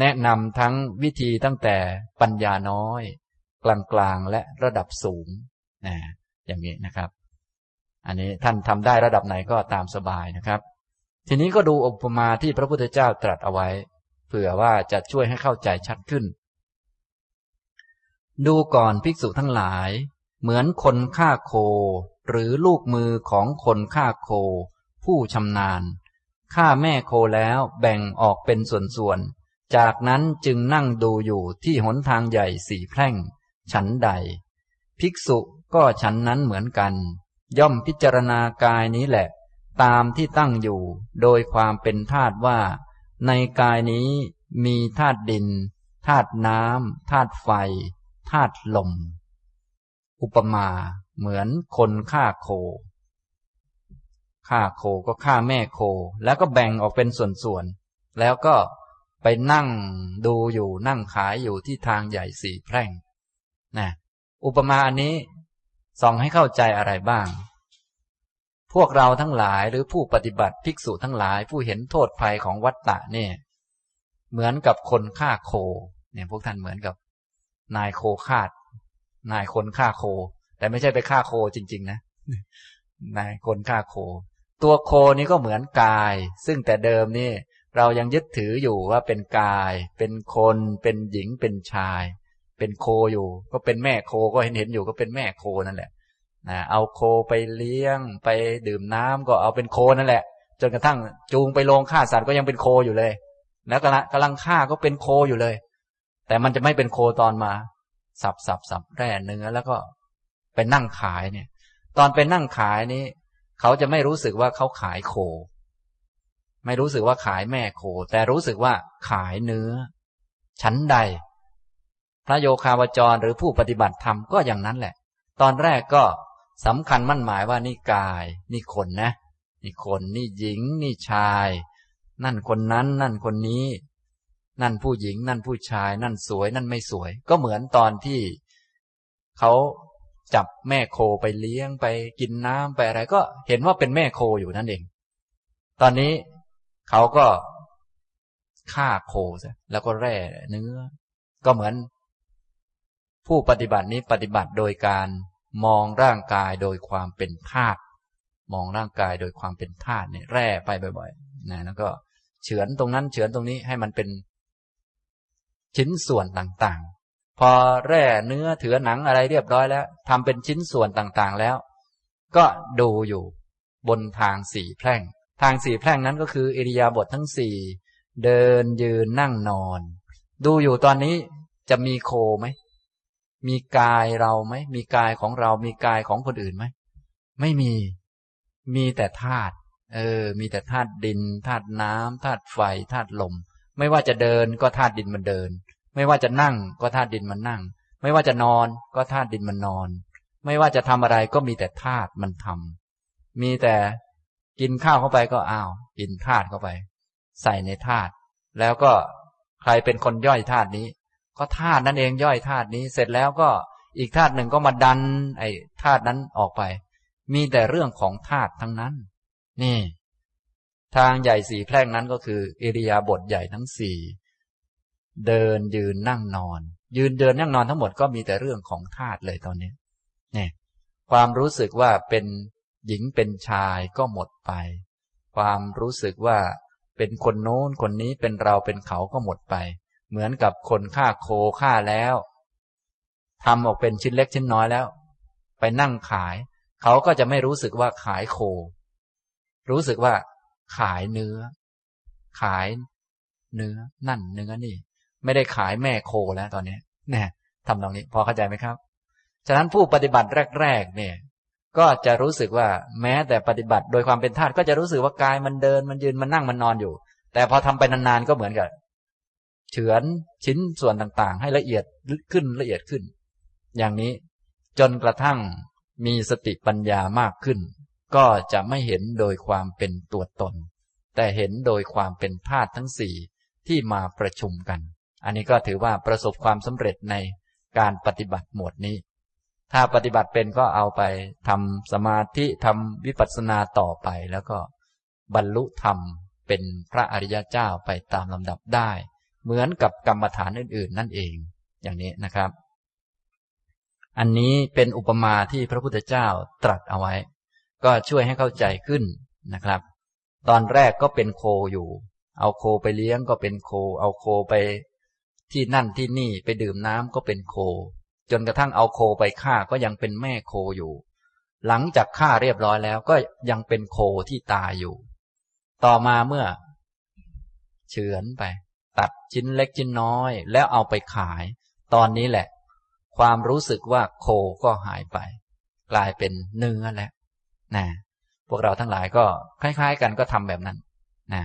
S1: แนะนำทั้งวิธีตั้งแต่ปัญญาน้อย กลางๆและระดับสูงนะอย่างนี้นะครับ อันนี้ท่านทำได้ระดับไหนก็ตามสบายนะครับ ทีนี้ก็ดูอุปมาที่พระพุทธเจ้าตรัสเอาไว้เผื่อว่าจะช่วยให้เข้าใจชัดขึ้น ดูก่อนภิกษุทั้งหลาย เหมือนคนฆ่าโค หรือลูกมือของคนฆ่าโค ผู้ชำนาญฆ่าแม่โคแล้วแบ่งออกเป็นส่วนๆ จากนั้นจึงนั่งดูอยู่ที่หนทางใหญ่สี่แพร่ง ฉันใด ภิกษุก็ฉันนั้นเหมือนกัน ย่อมพิจารณากายนี้แหละ ตามที่ตั้งอยู่โดยความเป็นธาตุว่า ในกายนี้มีธาตุดินธาตุน้ำธาตุไฟธาตุลม อุปมา เหมือนคนฆ่าโคฆ่าโคก็ฆ่าแม่โค แล้วก็แบ่งออกเป็นส่วนๆ แล้วก็ไปนั่งดูอยู่นั่งขายอยู่ที่ทางใหญ่สี่แพร่งนะอุปมาอันนี้ส่องให้เข้าใจอะไรบ้าง พวกเราทั้งหลายหรือผู้ปฏิบัติภิกษุทั้งหลายผู้เห็นโทษภัยของวัตตะเนี่ย เหมือนกับคนฆ่าโค เนี่ยพวกท่านเหมือนกับ นายโคฆ่านายคนฆ่าโค แต่ไม่ใช่ไปฆ่าโคจริง ๆ นะนายคนฆ่าโค ตัวโคนี้ก็เหมือนกาย ซึ่งแต่เดิมนี่ เรายังยึดถืออยู่ว่าเป็นกาย เป็นคน เป็นหญิงเป็นชาย เป็นโคอยู่ ก็เป็นแม่โคก็เห็นเห็นอยู่ก็เป็นแม่โคนั่นแหละนะเอาโคไปเลี้ยง ไปดื่มน้ำก็เอาเป็นโคนั่นแหละ จนกระทั่งจูงไปโรงฆ่าสัตว์ก็ยังเป็นโคอยู่เลย แล้วกำลังกำลังฆ่าก็เป็นโคอยู่เลย แต่มันจะไม่เป็นโคตอนมา สับสับสับแร่เนื้อแล้วก็ ไปนั่งขายเนี่ย ตอนไปนั่งขายนี้ เขาจะไม่รู้สึกว่าเขาขายโค ไม่รู้สึกว่าขายแม่โค แต่รู้สึกว่าขายเนื้อ ชั้นใด พระโยคาวจรหรือผู้ปฏิบัติธรรมก็อย่างนั้นแหละ ตอนแรกก็สำคัญมั่นหมายว่านี่กาย นี่คนนะ นี่คนนี่หญิง นี่ชาย นั่นคนนั้น นั่นคนนี้ นั่นผู้หญิง นั่นผู้ชาย นั่นสวย นั่นไม่สวย ก็เหมือนตอนที่เขา จับแม่โคไปเลี้ยงไปกินน้ำไปอะไร ก็เห็นว่าเป็นแม่โคอยู่นั่นเอง ตอนนี้เขาก็ฆ่าโคซะแล้วก็แร่เนื้อ ก็เหมือน ผู้ปฏิบัตินี้ปฏิบัติโดยการมองร่างกายโดยความเป็นธาตุมองร่างกายโดยความเป็นธาตุเนี่ยแร่ไปบ่อยๆนะแล้วก็เฉือนตรงนั้นเฉือนตรงนี้ให้มันเป็นชิ้นส่วนต่าง พอแร่เนื้อเถือหนังอะไรเรียบร้อยแล้วทำเป็นชิ้นส่วนต่างๆแล้ว ก็ดูอยู่บนทางสี่แพร่ง ทางสี่แพร่งนั้นก็คืออิริยาบถททั้งสี่เดินยืนนั่งนอน ดูอยู่ตอนนี้จะมีโคไหมมีกายเราไหมมีกายของเรา มีกายของคนอื่นไหมไม่มี มีแต่ธาตุเออ มีแต่ธาตุดินธาตุน้ำธาตุไฟธาตุลม ไม่ว่าจะเดินก็ธาตุดินมันเดิน ไม่ว่าจะนั่งก็ธาตุดินมันนั่ง ไม่ว่าจะนอนก็ธาตุดินมันนอน ไม่ว่าจะทำอะไรก็มีแต่ธาตุมันทำมีแต่กินข้าวเข้าไปก็อ้าวกินธาตุเข้าไป ใส่ในธาตุแล้วก็ใครเป็นคนย่อยธาตุนี้ ก็ธาตุนั่นเองย่อยธาตุนี้ เสร็จแล้วก็อีกธาตุหนึ่งก็มาดัน ไอ้ธาตุนั้นออกไป มีแต่เรื่องของธาตุทั้งนั้น นี่ ทางใหญ่สี่แพร่งนั้นก็คืออิริยาบถใหญ่ทั้งสี่ เดินยืนนั่งนอน ยืนเดินนั่งนอนทั้งหมดก็มีแต่เรื่องของธาตุเลยตอนนี้เนี่ยความรู้สึกว่าเป็นหญิงเป็นชายก็หมดไป ความรู้สึกว่าเป็นคนโน้นคนนี้เป็นเราเป็นเขาก็หมดไป เหมือนกับคนฆ่าโคฆ่าแล้วทำออกเป็นชิ้นเล็กชิ้นน้อยแล้ว ไปนั่งขาย เขาก็จะไม่รู้สึกว่าขายโค รู้สึกว่า ขายเนื้อ ขายเนื้อนั่นเนื้อนี่ ไม่ได้ขายแม่โคแล้วตอนนี้นี่ยทำตรงนี้พอเข้าใจไหมครับ ฉะนั้นผู้ปฏิบัติแรกๆเนี่ยก็จะรู้สึกว่าแม้แต่ปฏิบัติโดยความเป็นธาตุก็จะรู้สึกว่ากายมันเดินมันยืนมันนั่งมันนอนอยู่ แต่พอทำไปนานๆก็เหมือนกับเฉือนชิ้นส่วนต่างๆ ให้ละเอียดขึ้นละเอียดขึ้น อย่างนี้จนกระทั่งมีสติปัญญามากขึ้น ก็จะไม่เห็นโดยความเป็นตัวตน แต่เห็นโดยความเป็นธาตุทั้งสี่ที่มาประชุมกัน อันนี้ก็ถือว่าประสบความสำเร็จในการปฏิบัติหมวดนี้ ถ้าปฏิบัติเป็นก็เอาไปทำสมาธิทำวิปัสสนาต่อไป แล้วก็บรรลุธรรมเป็นพระอริยเจ้าไปตามลำดับได้ เหมือนกับกรรมฐานอื่น ๆ นั่นเอง อย่างนี้นะครับ อันนี้เป็นอุปมาที่พระพุทธเจ้าตรัสเอาไว้ ก็ช่วยให้เข้าใจขึ้นนะครับ ตอนแรกก็เป็นโคอยู่ เอาโคไปเลี้ยงก็เป็นโค เอาโคไป ที่นั่นที่นี่ไปดื่มน้ำก็เป็นโค จนกระทั่งเอาโคไปฆ่าก็ยังเป็นแม่โคอยู่ หลังจากฆ่าเรียบร้อยแล้วก็ยังเป็นโคที่ตายอยู่ ต่อมาเมื่อ เฉือนไป ตัดชิ้นเล็กชิ้นน้อย แล้วเอาไปขาย ตอนนี้แหละ ความรู้สึกว่าโคก็หายไป กลายเป็นเนื้อแล้วนะพวกเราทั้งหลายก็คล้าย ๆ กันก็ทำแบบนั้นนะ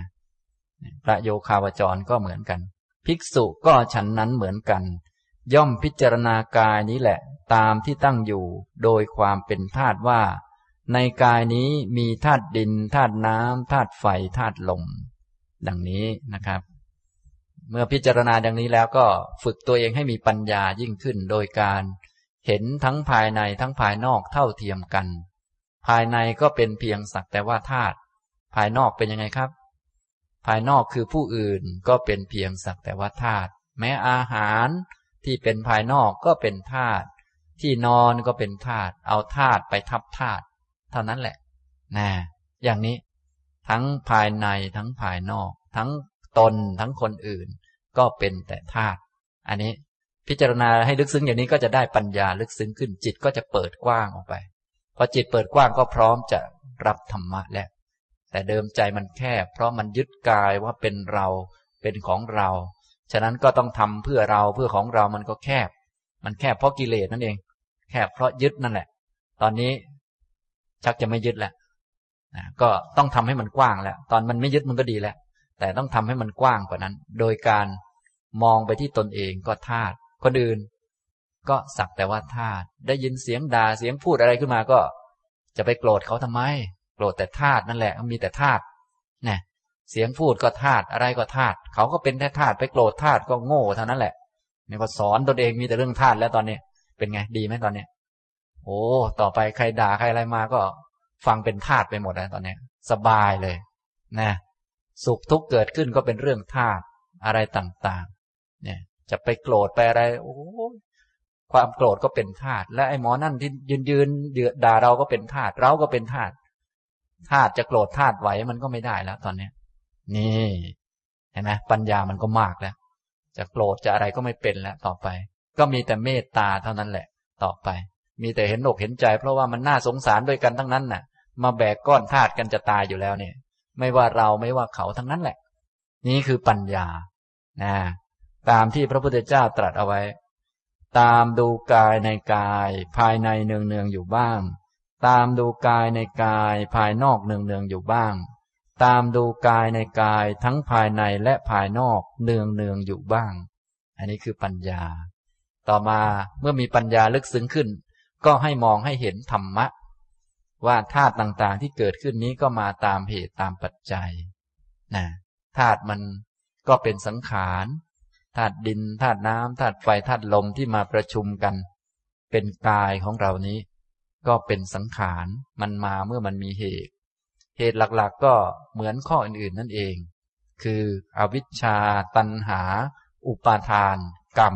S1: พระโยคาวจรก็เหมือนกัน ภิกษุก็ฉันนั้นเหมือนกัน ย่อมพิจารณากายนี้แหละ ตามที่ตั้งอยู่ โดยความเป็นธาตุว่า ในกายนี้มีธาตุดินธาตุน้ำธาตุไฟธาตุลม ดังนี้นะครับ เมื่อพิจารณาดังนี้แล้วก็ฝึกตัวเองให้มีปัญญายิ่งขึ้น โดยการเห็นทั้งภายในทั้งภายนอกเท่าเทียมกัน ภายในก็เป็นเพียงสักแต่ว่าธาตุภายนอกเป็นยังไงครับ ภายนอกคือผู้อื่นก็เป็นเพียงสักแต่ว่าธาตุแม้อาหารที่เป็นภายนอกก็เป็นธาตุที่นอนก็เป็นธาตุเอาธาตุไปทับธาตุเท่านั้นแหละนะอย่างนี้ ทั้งภายในทั้งภายนอก ทั้งตนทั้งคนอื่น ก็เป็นแต่ธาตุอันนี้พิจารณาให้ลึกซึ้งอย่างนี้ก็จะได้ปัญญาลึกซึ้งขึ้นจิตก็จะเปิดกว้างออกไปพอจิตเปิดกว้างก็พร้อมจะรับธรรมะแล้ว แต่เดิมใจมันแคบเพราะมันยึดกายว่าเป็นเราเป็นของเรา ฉะนั้นก็ต้องทำเพื่อเราเพื่อของเรามันก็แคบ มันแคบเพราะกิเลสนั่นเอง แคบเพราะยึดนั่นแหละ ตอนนี้ชักจะไม่ยึดแล้วก็ต้องทำให้มันกว้างแล้ว ตอนมันไม่ยึดมันก็ดีแล้ว แต่ต้องทำให้มันกว้างกว่านั้น โดยการมองไปที่ตนเองก็ธาตุคนอื่น ก็สักแต่ว่าธาตุได้ยินเสียงด่าเสียงพูดอะไรขึ้นมาก็ จะไปโกรธเขาทำไม โกรธแต่ธาตุนั่นแหละมีแต่ธาตุนี่เสียงพูดก็ธาตุอะไรก็ธาตุเขาก็เป็นแค่ธาตุไปโกรธธาตุก็โง่เท่านั้นแหละนี่ก็สอนตนเองมีแต่เรื่องธาตุแล้วตอนนี้ เป็นไงดีไหมตอนเนี้ยโอ้ต่อไปใครด่าใครอะไรมาก็ฟังเป็นธาตุไปหมดแล้วตอนนี้สบายเลย นะ สุขทุกข์เกิดขึ้นก็เป็นเรื่องธาตุอะไรต่างๆ เนี่ย จะไปโกรธไปอะไร โอ้ความโกรธก็เป็นธาตุและไอ้หมอนั่นที่ยืนยืนด่าเราก็เป็นธาตุเราก็เป็นธาตุ ธาตุจะโกรธธาตุไหวมันก็ไม่ได้แล้ว ตอนเนี้ย นี่เห็นไหมปัญญามันก็มากแล้ว จะโกรธจะอะไรก็ไม่เป็นแล้วต่อไป ก็มีแต่เมตตาเท่านั้นแหละ ต่อไป มีแต่เห็นอกเห็นใจ เพราะว่ามันน่าสงสารด้วยกันทั้งนั้นน่ะ มาแบกก้อนธาตุกันจะตายอยู่แล้วเนี่ย ไม่ว่าเราไม่ว่าเขาทั้งนั้นแหละ นี่คือปัญญานะตามที่พระพุทธเจ้าตรัสเอาไว้ ตามดูกายในกาย ภายในเนืองเนืออยู่บ้าง ตามดูกายในกายภายนอกเนืองเนืองอยู่บ้าง ตามดูกายในกายทั้งภายในและภายนอกเนืองเนืองอยู่บ้าง อันนี้คือปัญญา ต่อมาเมื่อมีปัญญาลึกซึ้งขึ้น ก็ให้มองให้เห็นธรรมะ ว่าธาตุต่างๆที่เกิดขึ้นนี้ก็มาตามเหตุตามปัจจัยนะธาตุมันก็เป็นสังขารธาตุดินธาตุน้ำธาตุไฟธาตุลมที่มาประชุมกัน เป็นกายของเรานี้ ก็เป็นสังขารมันมาเมื่อมันมีเหตุ เหตุหลักๆก็เหมือนข้ออื่นๆนั่นเอง คืออวิชชาตัณหา อุปาทาน กรรม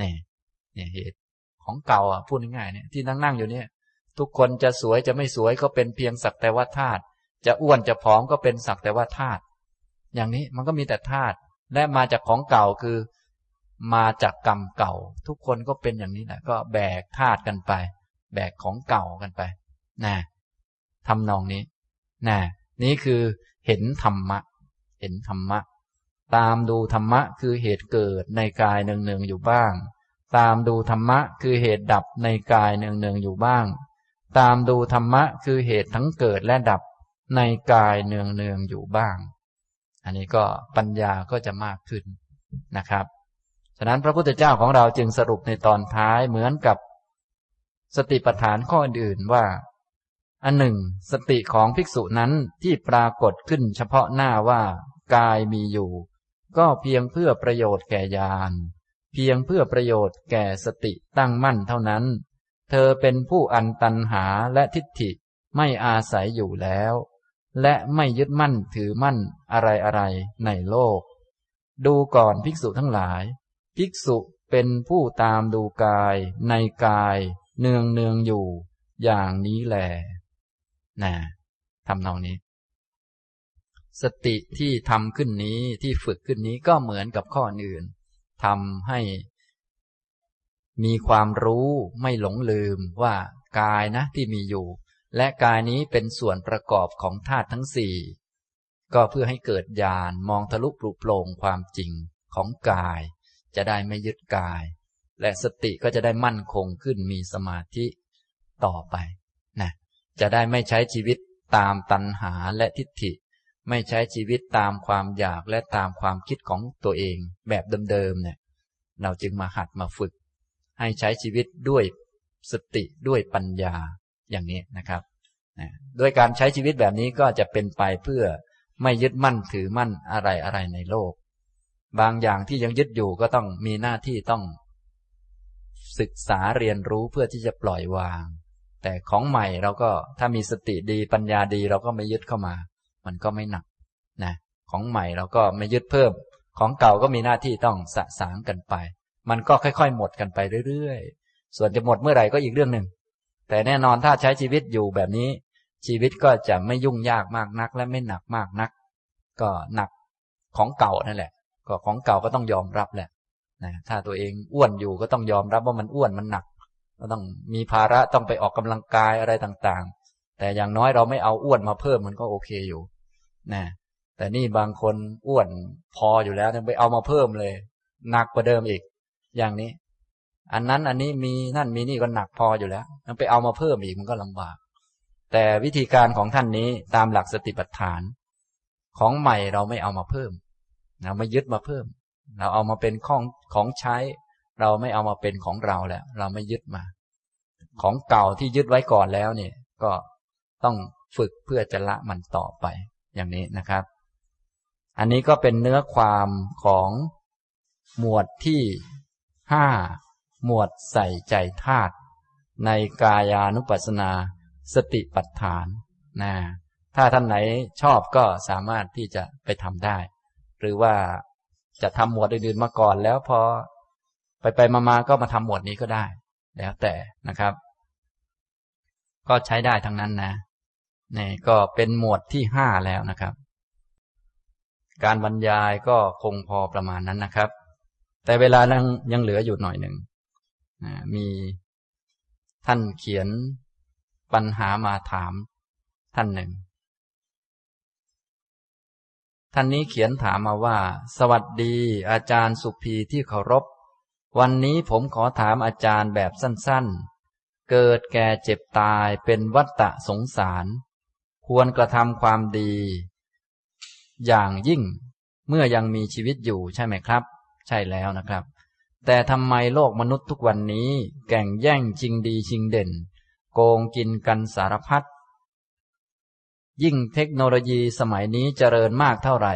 S1: นี่เนี่ยเหตุของเก่าอะพูดง่ายๆเนี่ยที่นั่งนั่งอยู่เนี่ย ทุกคนจะสวยจะไม่สวยก็เป็นเพียงสักแต่ว่าธาตุจะอ้วนจะผอมก็เป็นสักแต่ว่าธาตุอย่างนี้มันก็มีแต่ธาตุและมาจากของเก่าคือ มาจากกรรมเก่า ทุกคนก็เป็นอย่างนี้แหละก็แบกธาตุกันไป แบกของเก่ากันไปนะทำนองนี้นะนี่คือเห็นธรรมะ เห็นธรรมะ ตามดูธรรมะคือเหตุเกิดในกายเนืองๆอยู่บ้าง ตามดูธรรมะคือเหตุดับในกายเนืองๆอยู่บ้าง ตามดูธรรมะคือเหตุทั้งเกิดและดับในกายเนืองๆอยู่บ้าง อันนี้ก็ปัญญาก็จะมากขึ้นนะครับ ฉะนั้นพระพุทธเจ้าของเราจึงสรุปในตอนท้ายเหมือนกับ สติปัฏฐานข้ออื่นว่า อันหนึ่ง สติของภิกษุนั้นที่ปรากฏขึ้นเฉพาะหน้าว่า กายมีอยู่ ก็เพียงเพื่อประโยชน์แก่ญาณเพียงเพื่อประโยชน์แก่สติตั้งมั่นเท่านั้น เธอเป็นผู้อันตันหาและทิฏฐิไม่อาศัยอยู่แล้ว และไม่ยึดมั่นถือมั่นอะไรอะไรในโลก ดูก่อนภิกษุทั้งหลาย ภิกษุเป็นผู้ตามดูกายในกาย เนืองเนืองอยู่ อย่างนี้แหลนะทำนองนี้ สติที่ทำขึ้นนี้ที่ฝึกขึ้นนี้ก็เหมือนกับข้ออื่นทำให้มีความรู้ไม่หลงลืมว่ากายนะที่มีอยู่ และกายนี้เป็นส่วนประกอบของธาตุทั้งสี่ก็เพื่อให้เกิดญาณมองทะลุปลุกโปร่งความจริงของกาย จะได้ไม่ยึดกาย และสติก็จะได้มั่นคงขึ้นมีสมาธิต่อไปนะจะได้ไม่ใช้ชีวิตตามตัณหาและทิฏฐิ ไม่ใช้ชีวิตตามความอยากและตามความคิดของตัวเองแบบเดิมๆเนี่ย เราจึงมาหัดมาฝึก ให้ใช้ชีวิตด้วยสติด้วยปัญญาอย่างนี้นะครับด้วยการใช้ชีวิตแบบนี้ก็จะเป็นไปเพื่อไม่ยึดมั่นถือมั่นอะไรอะไรในโลก บางอย่างที่ยังยึดอยู่ก็ต้องมีหน้าที่ต้อง ศึกษาเรียนรู้เพื่อที่จะปล่อยวาง แต่ของใหม่เราก็ถ้ามีสติดีปัญญาดีเราก็ไม่ยึดเข้ามา มันก็ไม่หนักนะของใหม่เราก็ไม่ยึดเพิ่ม ของเก่าก็มีหน้าที่ต้องสะสางกันไป มันก็ค่อยๆ หมดกันไปเรื่อยๆ ส่วนจะหมดเมื่อไหร่ก็อีกเรื่องหนึ่งแต่แน่นอนถ้าใช้ชีวิตอยู่แบบนี้ ชีวิตก็จะไม่ยุ่งยากมากนัก และไม่หนักมากนัก ก็หนักของเก่านั่นแหละ ก็ของเก่าก็ต้องยอมรับแหละ นะถ้าตัวเองอ้วนอยู่ก็ต้องยอมรับว่ามันอ้วนมันหนัก ก็ต้องมีภาระต้องไปออกกำลังกายอะไรต่างๆ แต่อย่างน้อยเราไม่เอาอ้วนมาเพิ่มมันก็โอเคอยู่นะแต่นี่บางคนอ้วนพออยู่แล้วไปเอามาเพิ่มเลย หนักกว่าเดิมอีก อย่างนี้ อันนั้นอันนี้มีนั่นมีนี่ก็หนักพออยู่แล้วมันไปเอามาเพิ่มอีกมันก็ลำบาก แต่วิธีการของท่านนี้ตามหลักสติปัฏฐาน ของใหม่เราไม่เอามาเพิ่มเราไม่ยึดมาเพิ่ม เราเอามาเป็นของของใช้ เราไม่เอามาเป็นของเราแล้ว เราไม่ยึดมา ของเก่าที่ยึดไว้ก่อนแล้วเนี่ย ก็ต้องฝึกเพื่อจะละมันต่อไป อย่างนี้นะครับ อันนี้ก็เป็นเนื้อความของหมวดที่ห้าหมวดใส่ใจธาตุในกายานุปัสสนา สติปัฏฐานนะถ้าท่านไหนชอบก็สามารถที่จะไปทำได้ หรือว่า จะทำหมวดอื่นๆมาก่อน แล้วพอไปไปมาๆก็มาทำหมวดนี้ก็ได้ แล้วแต่นะครับ ก็ใช้ได้ทั้งนั้นนะนี่ก็เป็นหมวดที่ห้าแล้วนะครับ การบรรยายก็คงพอประมาณนั้นนะครับ แต่เวลายังยังเหลืออยู่หน่อยหนึ่งมีท่านเขียนปัญหามาถามท่านหนึ่ง ท่านนี้เขียนถามมาว่า สวัสดี อาจารย์สุภีที่เคารพ วันนี้ผมขอถามอาจารย์แบบสั้นๆ เกิดแก่เจ็บตายเป็นวัตตะสงสาร ควรกระทำความดี อย่างยิ่ง เมื่อยังมีชีวิตอยู่ใช่ไหมครับ ใช่แล้วนะครับ แต่ทำไมโลกมนุษย์ทุกวันนี้ แก่งแย่งชิงดีชิงเด่น โกงกินกันสารพัด ยิ่งเทคโนโลยีสมัยนี้เจริญมากเท่าไหร่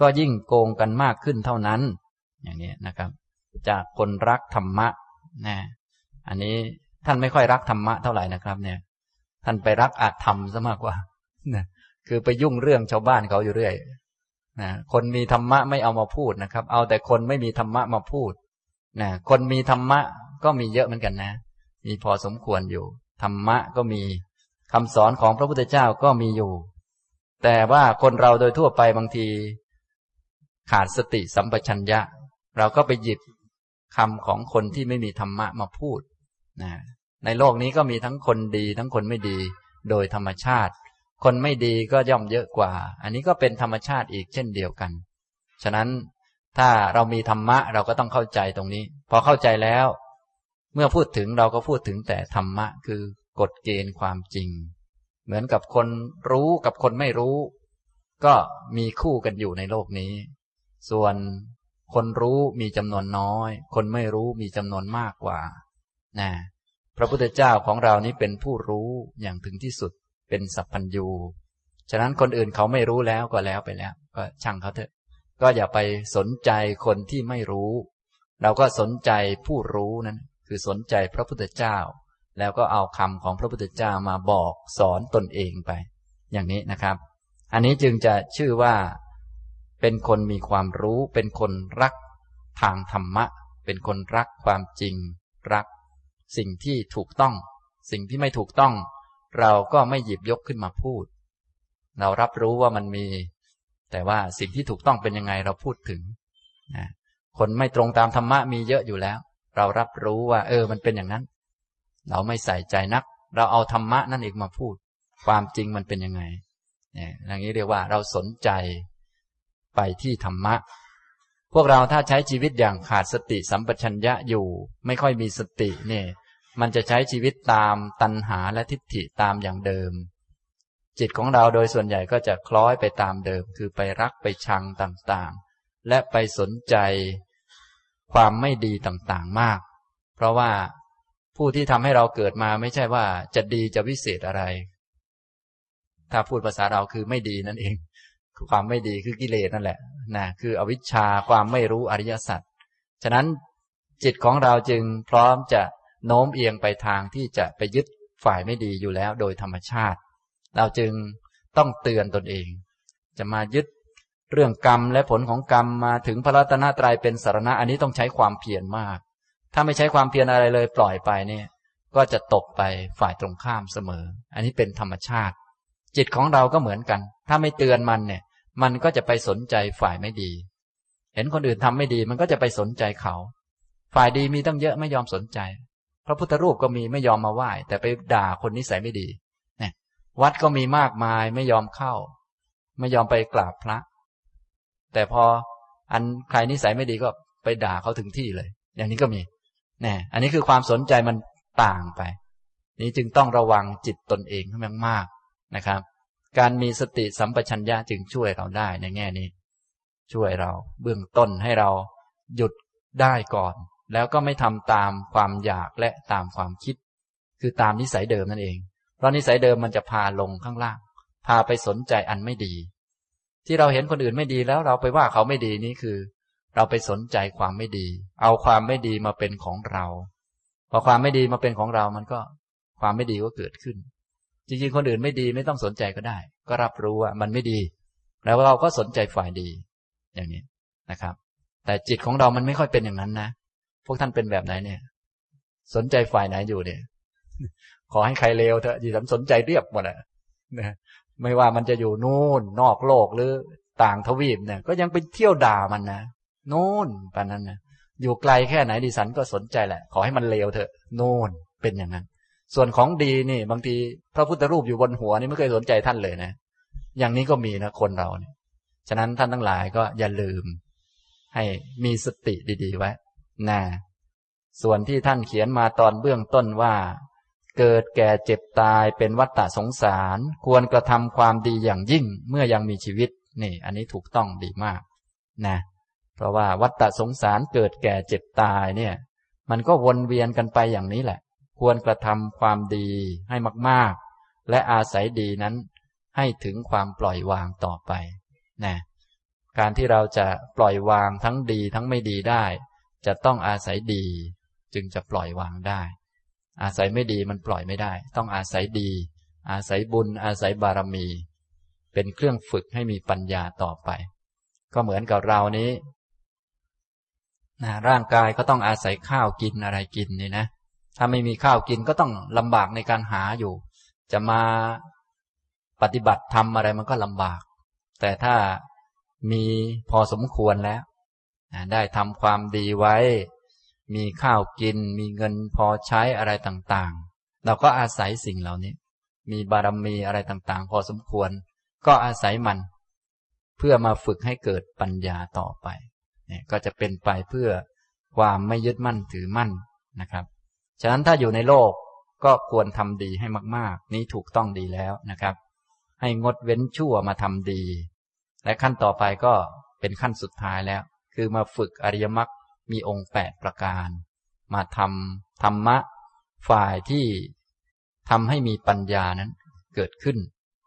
S1: ก็ยิ่งโกงกันมากขึ้นเท่านั้น อย่างนี้นะครับ จากคนรักธรรมะนะอันนี้ท่านไม่ค่อยรักธรรมะเท่าไหร่นะครับ เนี่ย ท่านไปรักอาธรรมซะมากกว่านะคือไปยุ่งเรื่องชาวบ้านเขาอยู่เรื่อยนะคนมีธรรมะไม่เอามาพูดนะครับ เอาแต่คนไม่มีธรรมะมาพูดนะคนมีธรรมะก็มีเยอะเหมือนกันนะ มีพอสมควรอยู่ ธรรมะก็มี คำสอนของพระพุทธเจ้าก็มีอยู่ แต่ว่าคนเราโดยทั่วไปบางที ขาดสติสัมปชัญญะ เราก็ไปหยิบคำของคนที่ไม่มีธรรมะมาพูดนะในโลกนี้ก็มีทั้งคนดีทั้งคนไม่ดี โดยธรรมชาติ คนไม่ดีก็ย่อมเยอะกว่า อันนี้ก็เป็นธรรมชาติอีกเช่นเดียวกัน ฉะนั้นถ้าเรามีธรรมะเราก็ต้องเข้าใจตรงนี้ พอเข้าใจแล้ว เมื่อพูดถึงเราก็พูดถึงแต่ธรรมะ คือ กฎเกณฑ์ความจริง เหมือนกับคนรู้กับคนไม่รู้ ก็มีคู่กันอยู่ในโลกนี้ ส่วนคนรู้มีจำนวนน้อย คนไม่รู้มีจำนวนมากกว่านะพระพุทธเจ้าของเรานี้เป็นผู้รู้อย่างถึงที่สุดเป็นสัพพัญญูฉะนั้นคนอื่นเขาไม่รู้แล้วก็แล้วไปแล้ว ก็ช่างเขาเถอะ ก็อย่าไปสนใจคนที่ไม่รู้ เราก็สนใจผู้รู้นั้น คือสนใจพระพุทธเจ้า แล้วก็เอาคำของพระพุทธเจ้ามาบอกสอนตนเองไป อย่างนี้นะครับ อันนี้จึงจะชื่อว่าเป็นคนมีความรู้เป็นคนรักทางธรรมะ เป็นคนรักความจริง รัก สิ่งที่ถูกต้อง สิ่งที่ไม่ถูกต้อง เราก็ไม่หยิบยกขึ้นมาพูด เรารับรู้ว่ามันมี แต่ว่าสิ่งที่ถูกต้องเป็นยังไงเราพูดถึงนะคนไม่ตรงตามธรรมะมีเยอะอยู่แล้ว เรารับรู้ว่า เออ มันเป็นอย่างนั้น เราไม่ใส่ใจนัก เราเอาธรรมะนั่นเองมาพูด ความจริงมันเป็นยังไงเนี่ยอย่างนี้เรียกว่าเราสนใจไปที่ธรรมะ พวกเราถ้าใช้ชีวิตอย่างขาดสติสัมปชัญญะอยู่ ไม่ค่อยมีสติเนี่ย มันจะใช้ชีวิตตามตัณหาและทิฏฐิตามอย่างเดิม จิตของเราโดยส่วนใหญ่ก็จะคล้อยไปตามเดิม คือไปรักไปชังต่างๆ และไปสนใจความไม่ดีต่างๆมาก เพราะว่า ผู้ที่ทำให้เราเกิดมาไม่ใช่ว่าจะดีจะวิเศษอะไร ถ้าพูดภาษาเราคือไม่ดีนั่นเองความไม่ดีคือกิเลสนั่นแหละนะคืออวิชชาความไม่รู้อริยสัจฉะนั้นจิตของเราจึงพร้อมจะโน้มเอียงไปทางที่จะไปยึดฝ่ายไม่ดีอยู่แล้วโดยธรรมชาติ เราจึงต้องเตือนตนเอง จะมายึดเรื่องกรรมและผลของกรรมมาถึงพระรัตนตรัยเป็นสารณะอันนี้ต้องใช้ความเพียรมาก ถ้าไม่ใช้ความเพียรอะไรเลยปล่อยไปเนี่ย ก็จะตกไปฝ่ายตรงข้ามเสมอ อันนี้เป็นธรรมชาติ จิตของเราก็เหมือนกัน ถ้าไม่เตือนมันเนี่ย มันก็จะไปสนใจฝ่ายไม่ดี เห็นคนอื่นทำไม่ดี มันก็จะไปสนใจเขา ฝ่ายดีมีตั้งเยอะไม่ยอมสนใจ พระพุทธรูปก็มีไม่ยอมมาไหว้ แต่ไปด่าคนนิสัยไม่ดีเนี่ยวัดก็มีมากมายไม่ยอมเข้า ไม่ยอมไปกราบพระ แต่พออันใครนิสัยไม่ดีก็ไปด่าเขาถึงที่เลย อย่างนี้ก็มี เนี่ยอันนี้คือความสนใจมันต่างไป นี้จึงต้องระวังจิตตนเองให้มากๆนะครับ การมีสติสัมปชัญญะจึงช่วยเราได้ในแง่นี้ ช่วยเราเบื้องต้นให้เราหยุดได้ก่อน แล้วก็ไม่ทำตามความอยากและตามความคิด คือตามนิสัยเดิมนั่นเอง เพราะนิสัยเดิมมันจะพาลงข้างล่าง พาไปสนใจอันไม่ดี ที่เราเห็นคนอื่นไม่ดีแล้วเราไปว่าเขาไม่ดีนี่คือ เราไปสนใจความไม่ดี เอาความไม่ดีมาเป็นของเรา พอความไม่ดีมาเป็นของเรามันก็ความไม่ดีก็เกิดขึ้น จริงๆ คนอื่นไม่ดีไม่ต้องสนใจก็ได้ ก็รับรู้ว่ามันไม่ดี แล้วเราก็สนใจฝ่ายดี อย่างนี้นะครับ แต่จิตของเรามันไม่ค่อยเป็นอย่างนั้นนะ พวกท่านเป็นแบบไหนเนี่ย สนใจฝ่ายไหนอยู่เนี่ย ขอให้ใครเลวเถอะจิตสนใจเรียบหมดอะนะไม่ว่ามันจะอยู่นู่นนอกโลกหรือต่างทวีปเนี่ย ก็ยังไปเที่ยวด่ามันนะ โน่นปานนั้นนะอยู่ไกลแค่ไหนดิฉันก็สนใจแหละ ขอให้มันเลวเถอะ โน่นเป็นอย่างนั้น ส่วนของดีนี่ บางทีพระพุทธรูปอยู่บนหัวนี่ไม่เคยสนใจท่านเลยนะ อย่างนี้ก็มีนะคนเราเนี่ยฉะนั้นท่านทั้งหลายก็อย่าลืม ให้มีสติดีๆไว้นะส่วนที่ท่านเขียนมาตอนเบื้องต้นว่า เกิดแก่เจ็บตายเป็นวัฏฏะสงสาร ควรกระทำความดีอย่างยิ่งเมื่อยังมีชีวิต นี่ อันนี้ถูกต้องดีมาก นะ เพราะว่าวัฏฏะสงสารเกิดแก่เจ็บตายเนี่ย มันก็วนเวียนกันไปอย่างนี้แหละ ควรกระทำความดีให้มากๆ และอาศัยดีนั้นให้ถึงความปล่อยวางต่อไปนะการที่เราจะปล่อยวางทั้งดีทั้งไม่ดีได้ จะต้องอาศัยดี จึงจะปล่อยวางได้ อาศัยไม่ดีมันปล่อยไม่ได้ ต้องอาศัยดี อาศัยบุญ อาศัยบารมี เป็นเครื่องฝึกให้มีปัญญาต่อไป ก็เหมือนกับเรานี้ นะร่างกายก็ต้องอาศัยข้าวกินอะไรกินนี่นะ ถ้าไม่มีข้าวกินก็ต้องลำบากในการหาอยู่ จะมาปฏิบัติทำอะไรมันก็ลำบาก แต่ถ้ามีพอสมควรแล้วได้ทำความดีไว้ มีข้าวกิน มีเงินพอใช้อะไรต่างๆ เราก็อาศัยสิ่งเหล่านี้ มีบารมีอะไรต่างๆ พอสมควร ก็อาศัยมัน เพื่อมาฝึกให้เกิดปัญญาต่อไป เนี่ยก็จะเป็นไปเพื่อความไม่ยึดมั่นถือมั่นนะครับ ฉะนั้นถ้าอยู่ในโลกก็ควรทำดีให้มาก ๆ นี้ถูกต้องดีแล้วนะครับ ให้งดเว้นชั่วมาทำดี และขั้นต่อไปก็เป็นขั้นสุดท้ายแล้ว คือมาฝึกอริยมรรคมีองค์แปดประการ มาทำธรรมะฝ่ายที่ทำให้มีปัญญานั้นเกิดขึ้น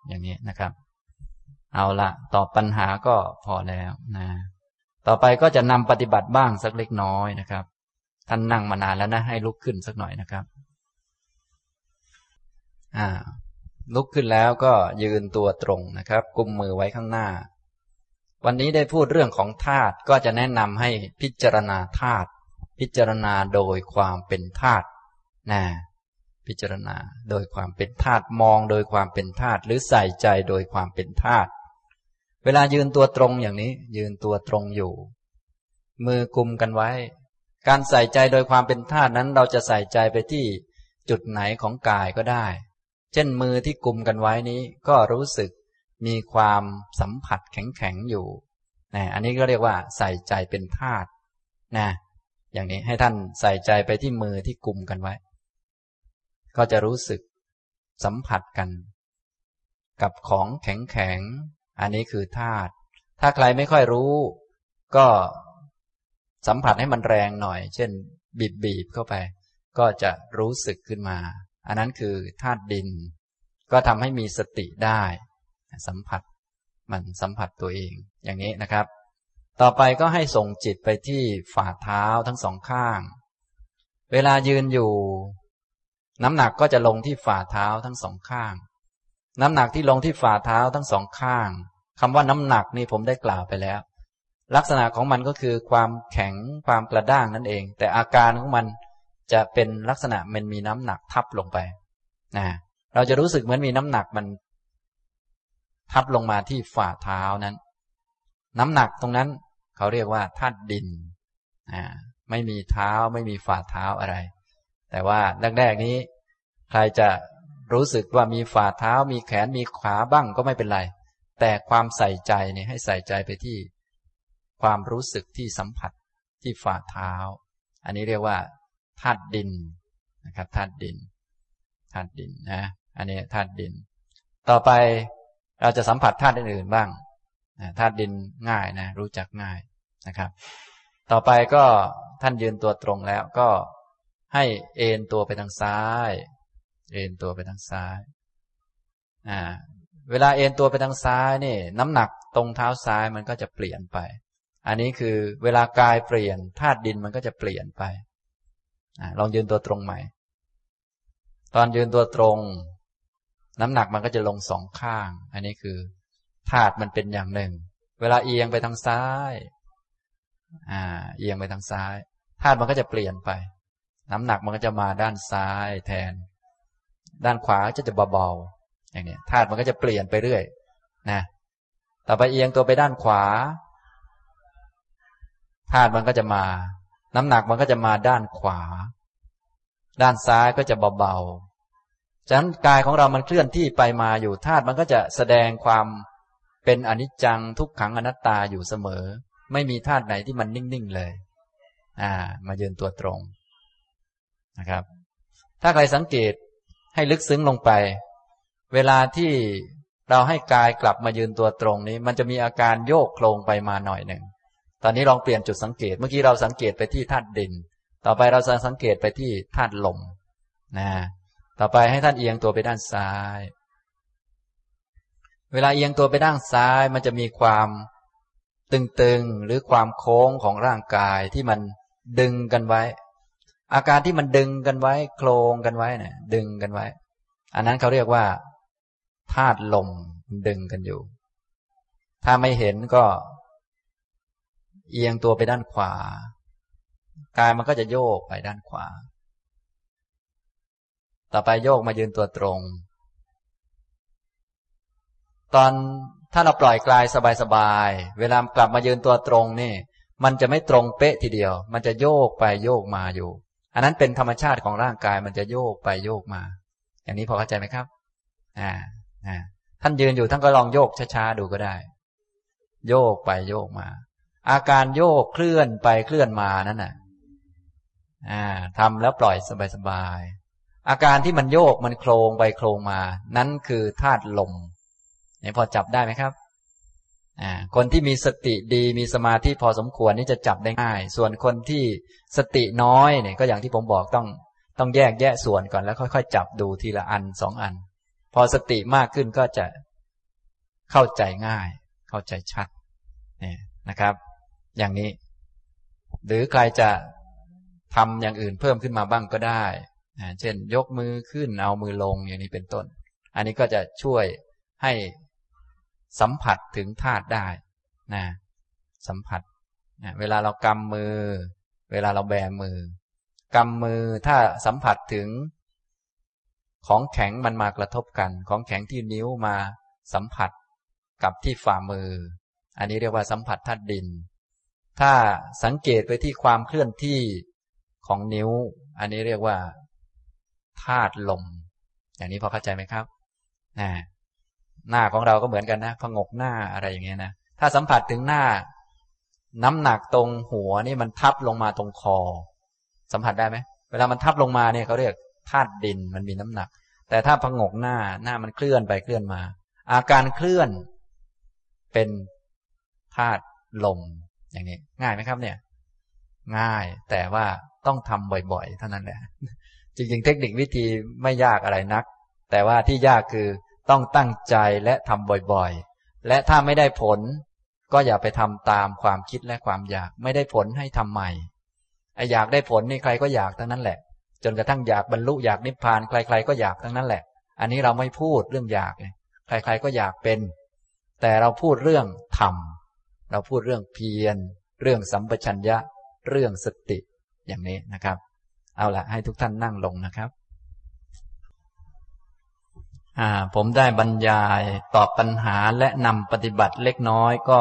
S1: อย่างนี้นะครับ เอาละตอบปัญหาก็พอแล้วนะ ต่อไปก็จะนำปฏิบัติบ้างสักเล็กน้อยนะครับ ท่านนั่งมานานแล้วนะให้ลุกขึ้นสักหน่อยนะครับ อ่า ลุกขึ้นแล้วก็ยืนตัวตรงนะครับ กุมมือไว้ข้างหน้า วันนี้ได้พูดเรื่องของธาตุก็จะแนะนำให้พิจารณาธาตุพิจารณาโดยความเป็นธาตุนะพิจารณาโดยความเป็นธาตุมองโดยความเป็นธาตุหรือใส่ใจโดยความเป็นธาตุ เวลายืนตัวตรงอย่างนี้ ยืนตัวตรงอยู่ มือกุมกันไว้ การใส่ใจโดยความเป็นธาตุนั้นเราจะใส่ใจไปที่จุดไหนของกายก็ได้ เช่นมือที่กุมกันไว้นี้ ก็รู้สึกมีความสัมผัสแข็งๆอยู่นะอันนี้ก็เรียกว่า ใส่ใจเป็นธาตุนะ อย่างนี้ให้ท่านใส่ใจไปที่มือที่กุมกันไว้ ก็จะรู้สึกสัมผัสกัน กับของแข็งๆ อันนี้คือธาตุถ้าใครไม่ค่อยรู้ ก็สัมผัสให้มันแรงหน่อย เช่น บีบบีบเข้าไป ก็จะรู้สึกขึ้นมา อันนั้นคือธาตุดิน ก็ทำให้มีสติได้ สัมผัสมันสัมผัสตัวเอง อย่างนี้นะครับ ต่อไปก็ให้ส่งจิตไปที่ฝ่าเท้าทั้งสองข้าง เวลายืนอยู่ น้ำหนักก็จะลงที่ฝ่าเท้าทั้งสองข้าง น้ำหนักที่ลงที่ฝ่าเท้าทั้งสองข้างคำว่าน้ำหนักนี่ผมได้กล่าวไปแล้ว ลักษณะของมันก็คือความแข็งความกระด้างนั่นเอง แต่อาการของมันจะเป็นลักษณะมันมีน้ำหนักทับลงไปนะเราจะรู้สึกเหมือนมีน้ำหนักมัน ทับลงมาที่ฝ่าเท้านั้น น้ำหนักตรงนั้น เขาเรียกว่าธาตุดินอ่าไม่มีเท้าไม่มีฝ่าเท้าอะไร แต่ว่าแรกๆนี้ ใครจะ รู้สึกว่ามีฝ่าเท้ามีแขนมีขาบ้างก็ไม่เป็นไร แต่ความใส่ใจเนี่ยให้ใส่ใจไปที่ ความรู้สึกที่สัมผัสที่ฝ่าเท้า อันนี้เรียกว่าธาตุดินนะครับธาตุดินธาตุดินนะอันนี้ธาตุดิน ต่อไปเราจะสัมผัสธาตุอื่นๆบ้างธาตุดินง่ายนะ รู้จักง่ายนะครับ ต่อไปก็ท่านยืนตัวตรงแล้วก็ให้เอนตัวไปทางซ้าย เอ็นตัวไปทางซ้าย อ่า เวลาเอ็นตัวไปทางซ้ายนี่ น้ำหนักตรงเท้าซ้ายมันก็จะเปลี่ยนไป อันนี้คือเวลากายเปลี่ยนธาตุดินมันก็จะเปลี่ยนไปอลองยืนตัวตรงใหม่ ตอนยืนตัวตรง น้ำหนักมันก็จะลงสองข้าง อันนี้คือธาตุมันเป็นอย่างหนึ่ง เวลาเอียงไปทางซ้าย อ่า เอียงไปทางซ้ายธาตุมันก็จะเปลี่ยนไป น้ำหนักมันก็จะมาด้านซ้ายแทน ด้านขวาจะจะเบาๆอย่างนี้ธาตุมันก็จะเปลี่ยนไปเรื่อยนะต่อไปเอียงตัวไปด้านขวาธาตุมันก็จะมา น้ำหนักมันก็จะมาด้านขวา ด้านซ้ายก็จะเบาๆฉะนั้นกายของเรามันเคลื่อนที่ไปมาอยู่ธาตุมันก็จะแสดงความเป็นอนิจจังทุกขังอนัตตาอยู่เสมอ ไม่มีธาตุไหนที่มันนิ่งๆเลย อ่า มายืนตัวตรงนะครับ ถ้าใครสังเกต ให้ลึกซึ้งลงไป เวลาที่เราให้กายกลับมายืนตัวตรงนี้ มันจะมีอาการโยกโครงไปมาหน่อยหนึ่ง ตอนนี้ลองเปลี่ยนจุดสังเกต เมื่อกี้เราสังเกตไปที่ธาตุดิน ต่อไปเราจะสังเกตไปที่ธาตุลม นะ ต่อไปให้ท่านเอียงตัวไปด้านซ้าย เวลาเอียงตัวไปด้านซ้าย มันจะมีความตึงๆ หรือความโค้งของร่างกายที่มันดึงกันไว้ อาการที่มันดึงกันไว้โครงกันไว้เนี่ยดึงกันไว้ อันนั้นเขาเรียกว่าธาตุลมดึงกันอยู่ ถ้าไม่เห็นก็เอียงตัวไปด้านขวา กายมันก็จะโยกไปด้านขวา ต่อไปโยกมายืนตัวตรง ตอนถ้าเราปล่อยกลายสบายๆ เวลากลับมายืนตัวตรงนี่ มันจะไม่ตรงเป๊ะทีเดียว มันจะโยกไปโยกมาอยู่ อันนั้นเป็นธรรมชาติของร่างกายมันจะโยกไปโยกมา อย่างนี้พอเข้าใจไหมครับ อ่าอ่าท่านยืนอยู่ท่านก็ลองโยกช้าๆดูก็ได้ โยกไปโยกมา อาการโยกเคลื่อนไปเคลื่อนมานั่นน่ะ อ่าทำแล้วปล่อยสบายๆอาการที่มันโยกมันโครงไปโครงมา นั้นคือธาตุลมเนี่ยพอจับได้ไหมครับ คนที่มีสติดีมีสมาธิพอสมควรนี่จะจับได้ง่าย ส่วนคนที่สติน้อยเนี่ยก็อย่างที่ผมบอกต้องต้องแยกแยะส่วนก่อนแล้วค่อยๆ จับดูทีละอันสองอัน พอสติมากขึ้นก็จะเข้าใจง่าย เข้าใจชัดเนี่ยนะครับ อย่างนี้ หรือใครจะทำอย่างอื่นเพิ่มขึ้นมาบ้างก็ได้ เช่น ยกมือขึ้นเอามือลงอย่างนี้เป็นต้น อันนี้ก็จะช่วยให้ สัมผัสถึงธาตุได้นะสัมผัสนะเวลาเรากำมือ เวลาเราแบมือกำมือถ้าสัมผัสถึง ของแข็งมันมากระทบกัน ของแข็งที่นิ้วมาสัมผัสกับที่ฝ่ามือ อันนี้เรียกว่าสัมผัสธาตุดิน ถ้าสังเกตไปที่ความเคลื่อนที่ของนิ้ว อันนี้เรียกว่าธาตุลม อย่างนี้พอเข้าใจไหมครับนะ หน้าของเราก็เหมือนกันนะพงกหน้าอะไรอย่างเงี้ยนะถ้าสัมผัสถึงหน้า น้ำหนักตรงหัวนี่มันทับลงมาตรงคอ สัมผัสได้ไหมเวลามันทับลงมาเนี่ยเขาเรียกธาตุดินมันมีน้ำหนัก แต่ถ้าพงกหน้าหน้ามันเคลื่อนไปเคลื่อนมา อาการเคลื่อนเป็นธาตุลมอย่างนี้ ง่ายไหมครับเนี่ย ง่ายแต่ว่าต้องทำบ่อยๆ เท่านั้นแหละจริงๆ เทคนิควิธีไม่ยากอะไรนัก แต่ว่าที่ยากคือ ต้องตั้งใจและทำบ่อยๆ และถ้าไม่ได้ผล ก็อย่าไปทำตามความคิดและความอยาก ไม่ได้ผลให้ทำใหม่ไออยากได้ผลนี่ใครก็อยากทั้งนั้นแหละ จนกระทั่งอยากบรรลุอยากนิพพานใคร ๆ ก็อยากทั้งนั้นแหละ อันนี้เราไม่พูดเรื่องอยากใคร ๆ ก็อยากเป็น แต่เราพูดเรื่องทำเราพูดเรื่องเพียร เรื่องสัมปชัญญะ เรื่องสติ อย่างนี้นะครับ เอาละให้ทุกท่านนั่งลงนะครับ ผมได้บรรยายตอบปัญหาและนำปฏิบัติเล็กน้อยก็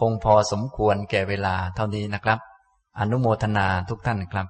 S1: คงพอสมควรแก่เวลาเท่านี้นะครับ อนุโมทนาทุกท่านครับ